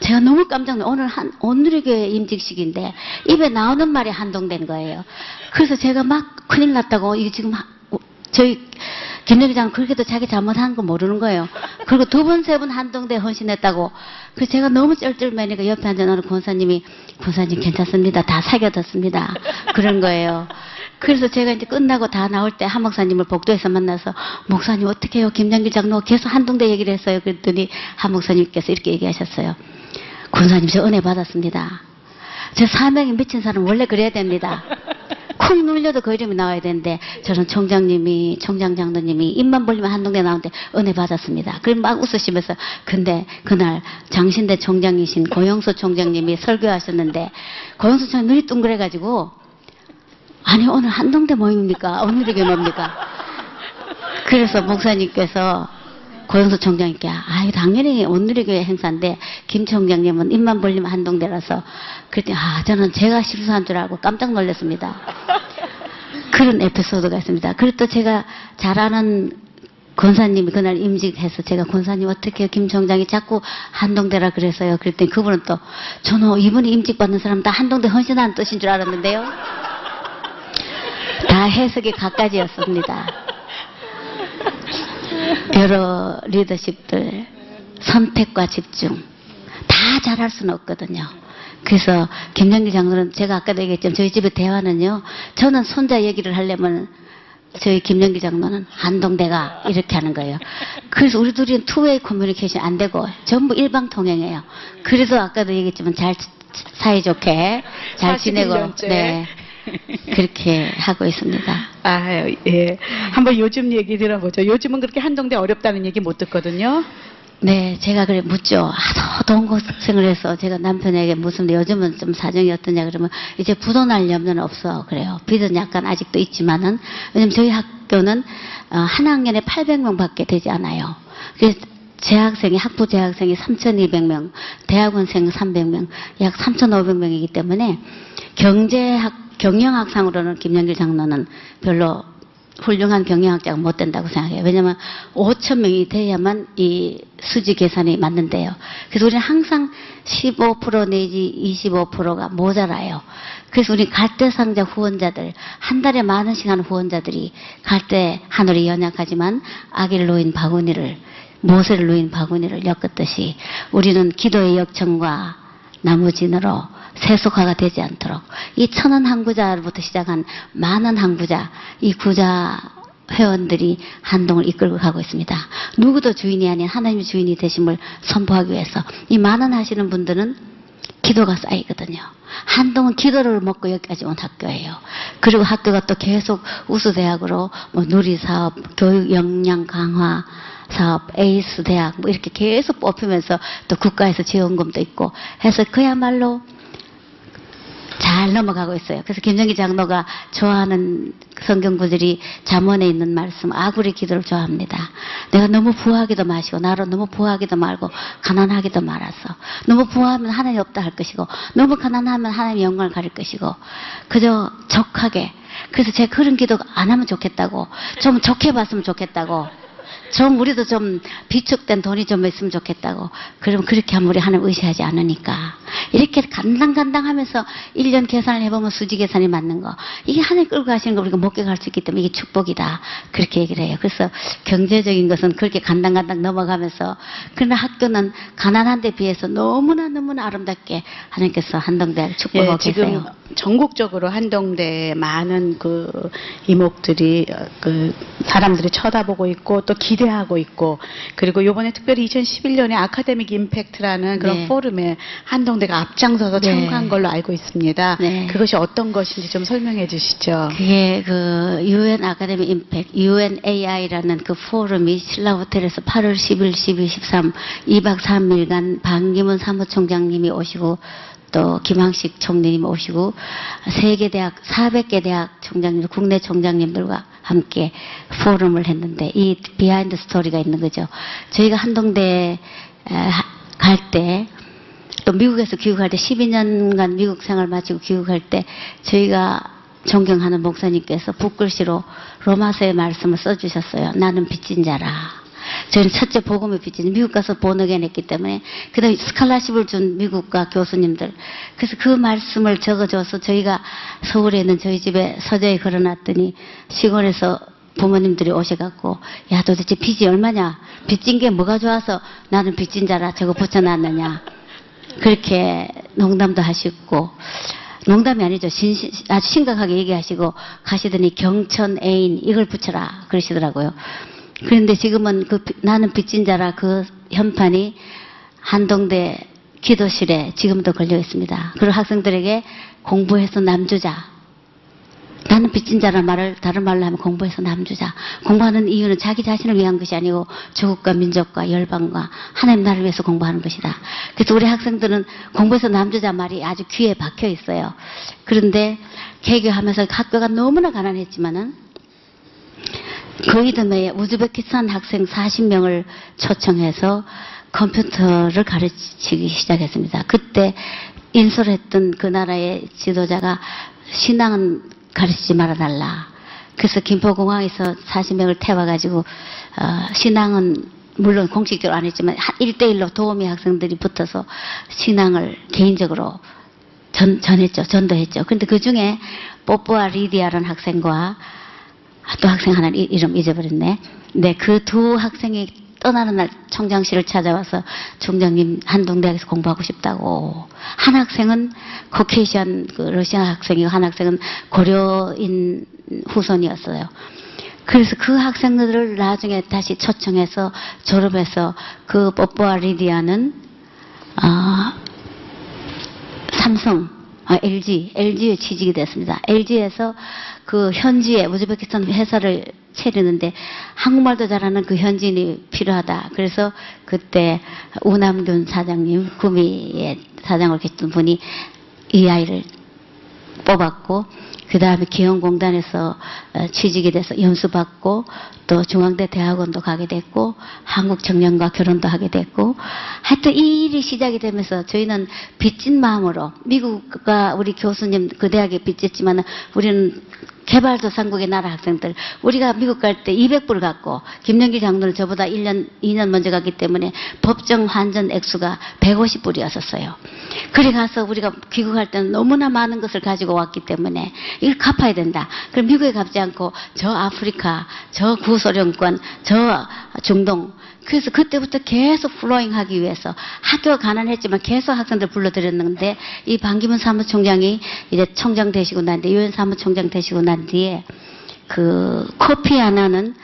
제가 너무 깜짝 놀라 오늘 한 오늘의 임직식인데 입에 나오는 말이 한동대인 거예요. 그래서 제가 막 큰일 났다고 이게 지금 하- 저희 김영기 장은 그렇게도 자기 잘못한 거 모르는 거예요. 그리고 두 번, 세 번 한동대 헌신했다고. 그래서 제가 너무 쩔쩔매니까 옆에 어느 권사님이, 권사님 괜찮습니다. 다 사겨뒀습니다. 그런 거예요. 그래서 제가 이제 끝나고 다 나올 때 한 목사님을 복도에서 만나서, 목사님 어떻게 해요? 김장길 장로 계속 한동대 얘기를 했어요. 그랬더니 한 목사님께서 이렇게 얘기하셨어요. 권사님 저 은혜 받았습니다. 저 사명이 미친 사람 원래 그래야 됩니다. 쿵 눌려도 그 이름이 나와야 되는데 저는 총장님이 총장 장로님이 입만 벌리면 한동대 나오는데 은혜 받았습니다. 그럼 막 웃으시면서 근데 그날 장신대 총장이신 고영수 총장님이 설교하셨는데 고영수 총장 눈이 둥그래가지고 아니 오늘 한동대 모임입니까? 오늘이게 뭡니까? 그래서 목사님께서 고영수 총장님께 아 이거 당연히 오늘의 교회 행사인데 김 총장님은 입만 벌리면 한동대라서 그랬더니 아 저는 제가 실수한 줄 알고 깜짝 놀랐습니다. 그런 에피소드가 있습니다. 그리고 또 제가 잘 아는 권사님이 그날 임직해서 제가 권사님 어떻게 해요? 김 총장이 자꾸 한동대라 그래서요. 그랬더니 그분은 또 저는 이분이 임직받는 사람 다 한동대 헌신하는 뜻인 줄 알았는데요. 다 해석이 각가지였습니다. 여러 리더십들 선택과 집중 다 잘할 수는 없거든요. 그래서 김정기 장로는 제가 아까도 얘기했지만 저희 집의 대화는요. 저는 손자 얘기를 하려면 저희 김정기 장로는 한동대가 이렇게 하는 거예요. 그래서 우리 둘이 투웨이 커뮤니케이션 안 되고 전부 일방 통행해요. 그래서 아까도 얘기했지만 잘 사이좋게 잘 지내고 41년째. 네 그렇게 하고 있습니다. 아, 예. 한번 요즘 얘기 들어보죠. 요즘은 그렇게 한동대 어렵다는 얘기 못 듣거든요. 네, 제가 그래 묻죠. 하도 동고생을 해서 제가 남편에게 묻습니다. 요즘은 좀 사정이 어떠냐 그러면 이제 부도날 염려는 없어 그래요. 빚은 약간 아직도 있지만은 왜냐면 저희 학교는 어, 한 학년에 800명밖에 되지 않아요. 그래서 재학생이 학부 재학생이 3,200명, 대학원생 300명, 약 3,500명이기 때문에 경제학 경영학상으로는 김영길 장로는 별로 훌륭한 경영학자가 못 된다고 생각해요. 왜냐하면 5천 명이 돼야만 이 수지 계산이 맞는데요. 그래서 우리는 항상 15% 내지 25%가 모자라요. 그래서 우리 갈대상자 후원자들 한 달에 만 원씩 하는 후원자들이 갈대 하늘이 연약하지만 아기를 놓인 바구니를 모세를 놓인 바구니를 엮었듯이 우리는 기도의 역청과 나무진으로 세속화가 되지 않도록 이 천원 항구자로부터 시작한 많은 항구자 이 구자 회원들이 한동을 이끌고 가고 있습니다. 누구도 주인이 아닌 하나님의 주인이 되심을 선포하기 위해서 이 만원 하시는 분들은 기도가 쌓이거든요. 한동은 기도를 먹고 여기까지 온 학교예요. 그리고 학교가 또 계속 우수대학으로 뭐 누리사업, 교육 역량 강화 사업, 에이스 대학 뭐 이렇게 계속 뽑히면서 또 국가에서 지원금도 있고 해서 그야말로 잘 넘어가고 있어요. 그래서 김정기 장로가 좋아하는 성경 구절이 잠언에 있는 말씀 아구리 기도를 좋아합니다. 내가 너무 부하기도 마시고 나로 너무 부하기도 말고 가난하기도 말아서 너무 부하면 하나님 없다 할 것이고 너무 가난하면 하나님 영광을 가릴 것이고 그저 족하게 그래서 제가 그런 기도 안 하면 좋겠다고 좀 좋게 봤으면 좋겠다고 좀 우리도 좀 비축된 돈이 좀 있으면 좋겠다고. 그럼 그렇게 하면 우리 하나님 의시하지 않으니까. 이렇게 간당간당 하면서 1년 계산을 해보면 수지 계산이 맞는 거. 이게 하나님 끌고 가시는 거 우리가 목격할 수 있기 때문에 이게 축복이다. 그렇게 얘기를 해요. 그래서 경제적인 것은 그렇게 간당간당 넘어가면서 그러나 학교는 가난한 데 비해서 너무나 너무나 아름답게 하나님께서 한동대를 축복하고 예, 지금 계세요. 전국적으로 한동대 많은 그 이목들이 어, 그 사람들이 쳐다보고 있고 또 기 대하고 있고 그리고 요번에 특별히 2011년에 아카데믹 임팩트라는 그런 네. 포럼에 한동대가 앞장서서 네. 참가한 걸로 알고 있습니다. 네. 그것이 어떤 것인지 좀 설명해 주시죠. 그게 그 UN Academic Impact UNAI라는 그 포럼이 신라 호텔에서 8월 10일, 12, 13 2박 3일간 반기문 사무총장님이 오시고 또 김황식 총리님 오시고 세계 대학 400개 대학 총장님 국내 총장님들과 함께 포럼을 했는데 이 behind story가 있는 거죠. 저희가 한동대 갈 때 또 미국에서 귀국할 때 12년간 미국 생활 마치고 귀국할 때 저희가 존경하는 목사님께서 붓글씨로 로마서의 말씀을 써주셨어요. 나는 빚진 자라. 저희는 첫째 복음의 빚진 미국 가서 번역해 냈기 때문에 그다음에 스칼라십을 준 미국과 교수님들 그래서 그 말씀을 적어줘서 저희가 서울에 있는 저희 집에 서재에 걸어놨더니 시골에서 부모님들이 오셔갖고 야 도대체 빚이 얼마냐 빚진 게 뭐가 좋아서 나는 빚진 자라 저거 붙여놨느냐 그렇게 농담도 하시고 농담이 아니죠. 신- 아주 심각하게 얘기하시고 가시더니 경천 애인 이걸 붙여라 그러시더라고요. 그런데 지금은 그 비- 나는 빚진 자라 그 현판이 한동대 기도실에 지금도 걸려 있습니다. 그리고 학생들에게 공부해서 남주자. 나는 빚진 자란 말을 다른 말로 하면 공부해서 남주자. 공부하는 이유는 자기 자신을 위한 것이 아니고 조국과 민족과 열방과 하나님 나라를 위해서 공부하는 것이다. 그래서 우리 학생들은 공부해서 남주자 말이 아주 귀에 박혀 있어요. 그런데 개교하면서 학교가 너무나 가난했지만은 그 이듬해에 우즈베키스탄 학생 40명을 초청해서 컴퓨터를 가르치기 시작했습니다. 그때 인솔했던 그 나라의 지도자가 신앙은 가르치지 말아달라. 그래서 김포공항에서 40명을 태워가지고 어, 신앙은 물론 공식적으로 안 했지만 1대1로 도우미 학생들이 붙어서 신앙을 개인적으로 전, 전했죠. 전도했죠. 근데 그 중에 뽀뽀와 리디아라는 학생과 아, 또 학생 하나 이- 이름 잊어버렸네. 네, 그 두 학생이 떠나는 날 총장실을 찾아와서 총장님 한동대학에서 공부하고 싶다고. 한 학생은 코케이션 그 러시아 학생이고 한 학생은 고려인 후손이었어요. 그래서 그 학생들을 나중에 다시 초청해서 졸업해서 그 뽀뽀와 리디아는 아, 삼성, 아, LG, LG에 취직이 됐습니다. LG에서 그 현지에 우즈베키스탄 회사를 차리는데 한국말도 잘하는 그 현지인이 필요하다. 그래서 그때 우남균 사장님, 구미의 사장을 계셨던 분이 이 아이를 뽑았고 그 다음에 기영공단에서 어, 취직이 돼서 연수받고 또 중앙대 대학원도 가게 됐고 한국 청년과 결혼도 하게 됐고 하여튼 이 일이 시작이 되면서 저희는 빚진 마음으로 미국과 우리 교수님 그 대학에 빚졌지만 우리는 개발도상국의 나라 학생들 우리가 미국 갈 때 200불 갖고 김영기 장로는 저보다 1년 2년 먼저 갔기 때문에 법정 환전 액수가 150불이었었어요. 그래 가서 우리가 귀국할 때는 너무나 많은 것을 가지고 왔기 때문에 이걸 갚아야 된다. 그럼 미국에 가지 않고 저 아프리카, 저 구 소련권, 저 중동. 그래서 그때부터 계속 플로잉 하기 위해서 학교가 가난했지만 계속 학생들 불러들였는데 이 반기문 사무총장이 이제 총장 되시고 난 뒤에 유엔 사무총장 되시고 난 뒤에 그 코피 하나는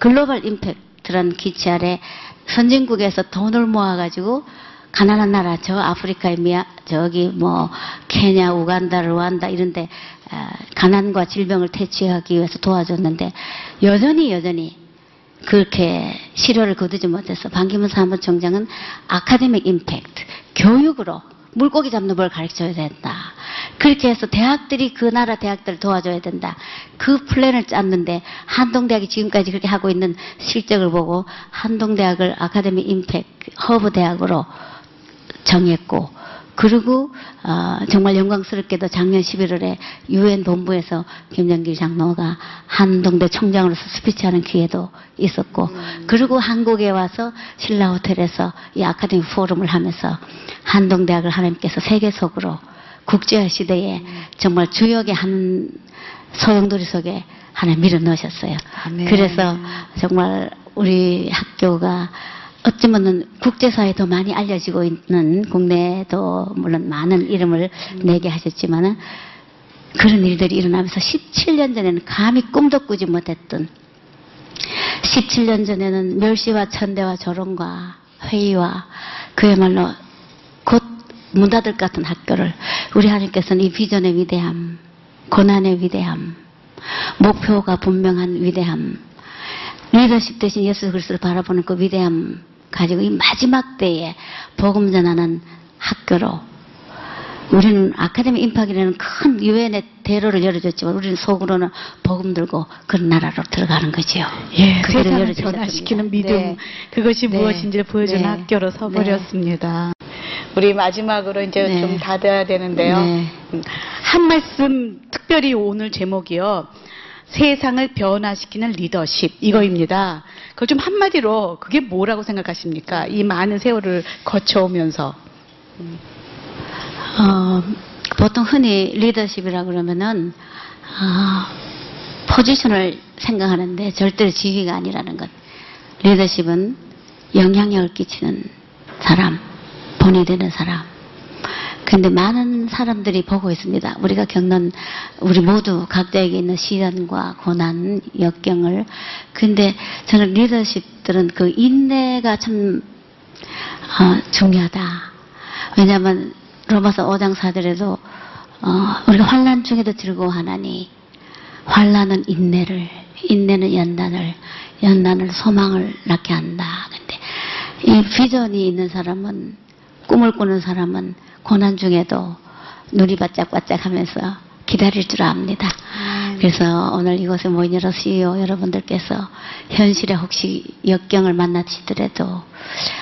글로벌 임팩트라는 기치 아래 선진국에서 돈을 모아가지고 가난한 나라 저 아프리카의 미아 저기 뭐 케냐, 우간다, 루안다 이런데 아, 가난과 질병을 퇴치하기 위해서 도와줬는데 여전히 여전히 그렇게 실효를 거두지 못해서 반기문 사무총장은 Academic Impact 교육으로 물고기 잡는 걸 가르쳐야 된다. 그렇게 해서 대학들이 그 나라 대학들을 도와줘야 된다. 그 플랜을 짰는데 한동대학이 지금까지 그렇게 하고 있는 실적을 보고 한동대학을 Academic Impact 허브 대학으로 정했고 그리고 어, 정말 영광스럽게도 작년 11월에 유엔 본부에서 김영길 장로가 한동대 총장으로서 스피치하는 기회도 있었고 그리고 한국에 와서 신라 호텔에서 이 아카데미 포럼을 하면서 한동대학을 하나님께서 세계적으로 국제화 시대에 정말 주역의 한 소용돌이 속에 하나 밀어 넣으셨어요. 아멘. 그래서 정말 우리 학교가 어쩌면은 국제사회에 더 많이 알려지고 있는 국내에도 물론 많은 이름을 내게 하셨지만은 그런 일들이 일어나면서 17년 전에는 감히 꿈도 꾸지 못했던 17년 전에는 멸시와 천대와 조롱과 회의와 그야말로 곧 문 닫을 것 같은 학교를 우리 하나님께서는 이 비전의 위대함, 고난의 위대함, 목표가 분명한 위대함, 리더십 대신 예수 그리스도를 바라보는 그 위대함 가지고 이 마지막 때에 복음 전하는 학교로 우리는 아카데미 임팍이라는 큰 유엔의 대로를 열어줬지만 우리는 속으로는 복음 들고 그런 나라로 들어가는 거지요. 예, 그 세상을. 변화시키는 믿음 네. 그것이 네. 무엇인지를 보여주는 네. 학교로 서버렸습니다. 우리 마지막으로 이제 네. 좀 닫아야 되는데요. 네. 음, 한 말씀 특별히 오늘 제목이요. 세상을 변화시키는 리더십 이거입니다. 그걸 좀 한마디로 그게 뭐라고 생각하십니까? 이 많은 세월을 거쳐오면서 어, 보통 흔히 리더십이라 그러면은 아, 포지션을 생각하는데 절대로 지위가 아니라는 것. 리더십은 영향력을 끼치는 사람, 본이 되는 사람. 근데 많은 사람들이 보고 있습니다. 우리가 겪는 우리 모두 각자에게 있는 시련과 고난, 역경을. 근데 저는 리더십들은 그 인내가 참 어, 중요하다. 왜냐하면 로마서 5장 4절에도 어, 우리가 환란 중에도 즐거워하나니 환란은 인내를, 인내는 연단을, 연단을 소망을 낳게 한다. 근데 이 비전이 있는 사람은 꿈을 꾸는 사람은 고난 중에도 눈이 바짝바짝 하면서 기다릴 줄 압니다. 그래서 오늘 이곳에 모인 여러 CEO 여러분들께서 현실에 혹시 역경을 만나시더라도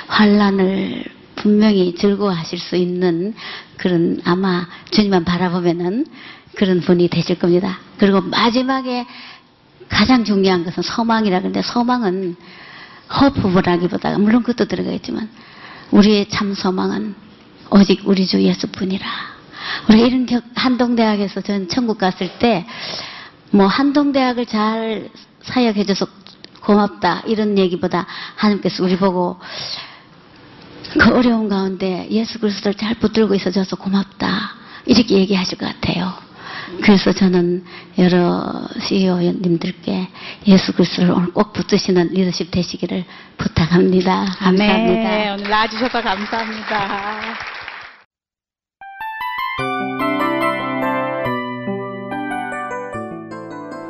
환란을 분명히 즐거워하실 수 있는 그런 아마 주님만 바라보면은 그런 분이 되실 겁니다. 그리고 마지막에 가장 중요한 것은 소망이라 그러는데 소망은 허프라기보다 물론 그것도 들어가겠지만 우리의 참 소망은 오직 우리 주 예수뿐이라. 우리가 이런 격, 한동대학에서 전 천국 갔을 때 뭐 한동대학을 잘 사역해줘서 고맙다 이런 얘기보다 하나님께서 우리 보고 그 어려운 가운데 예수 그리스도를 잘 붙들고 있어줘서 고맙다 이렇게 얘기하실 것 같아요. 그래서 저는 여러 CEO님들께 예수 그리스도를 오늘 꼭 붙드시는 리더십 되시기를 부탁합니다. 감사합니다. 네, 오늘 나와주셔서 감사합니다.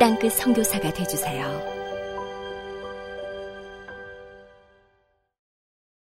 땅끝 선교사가 되주세요.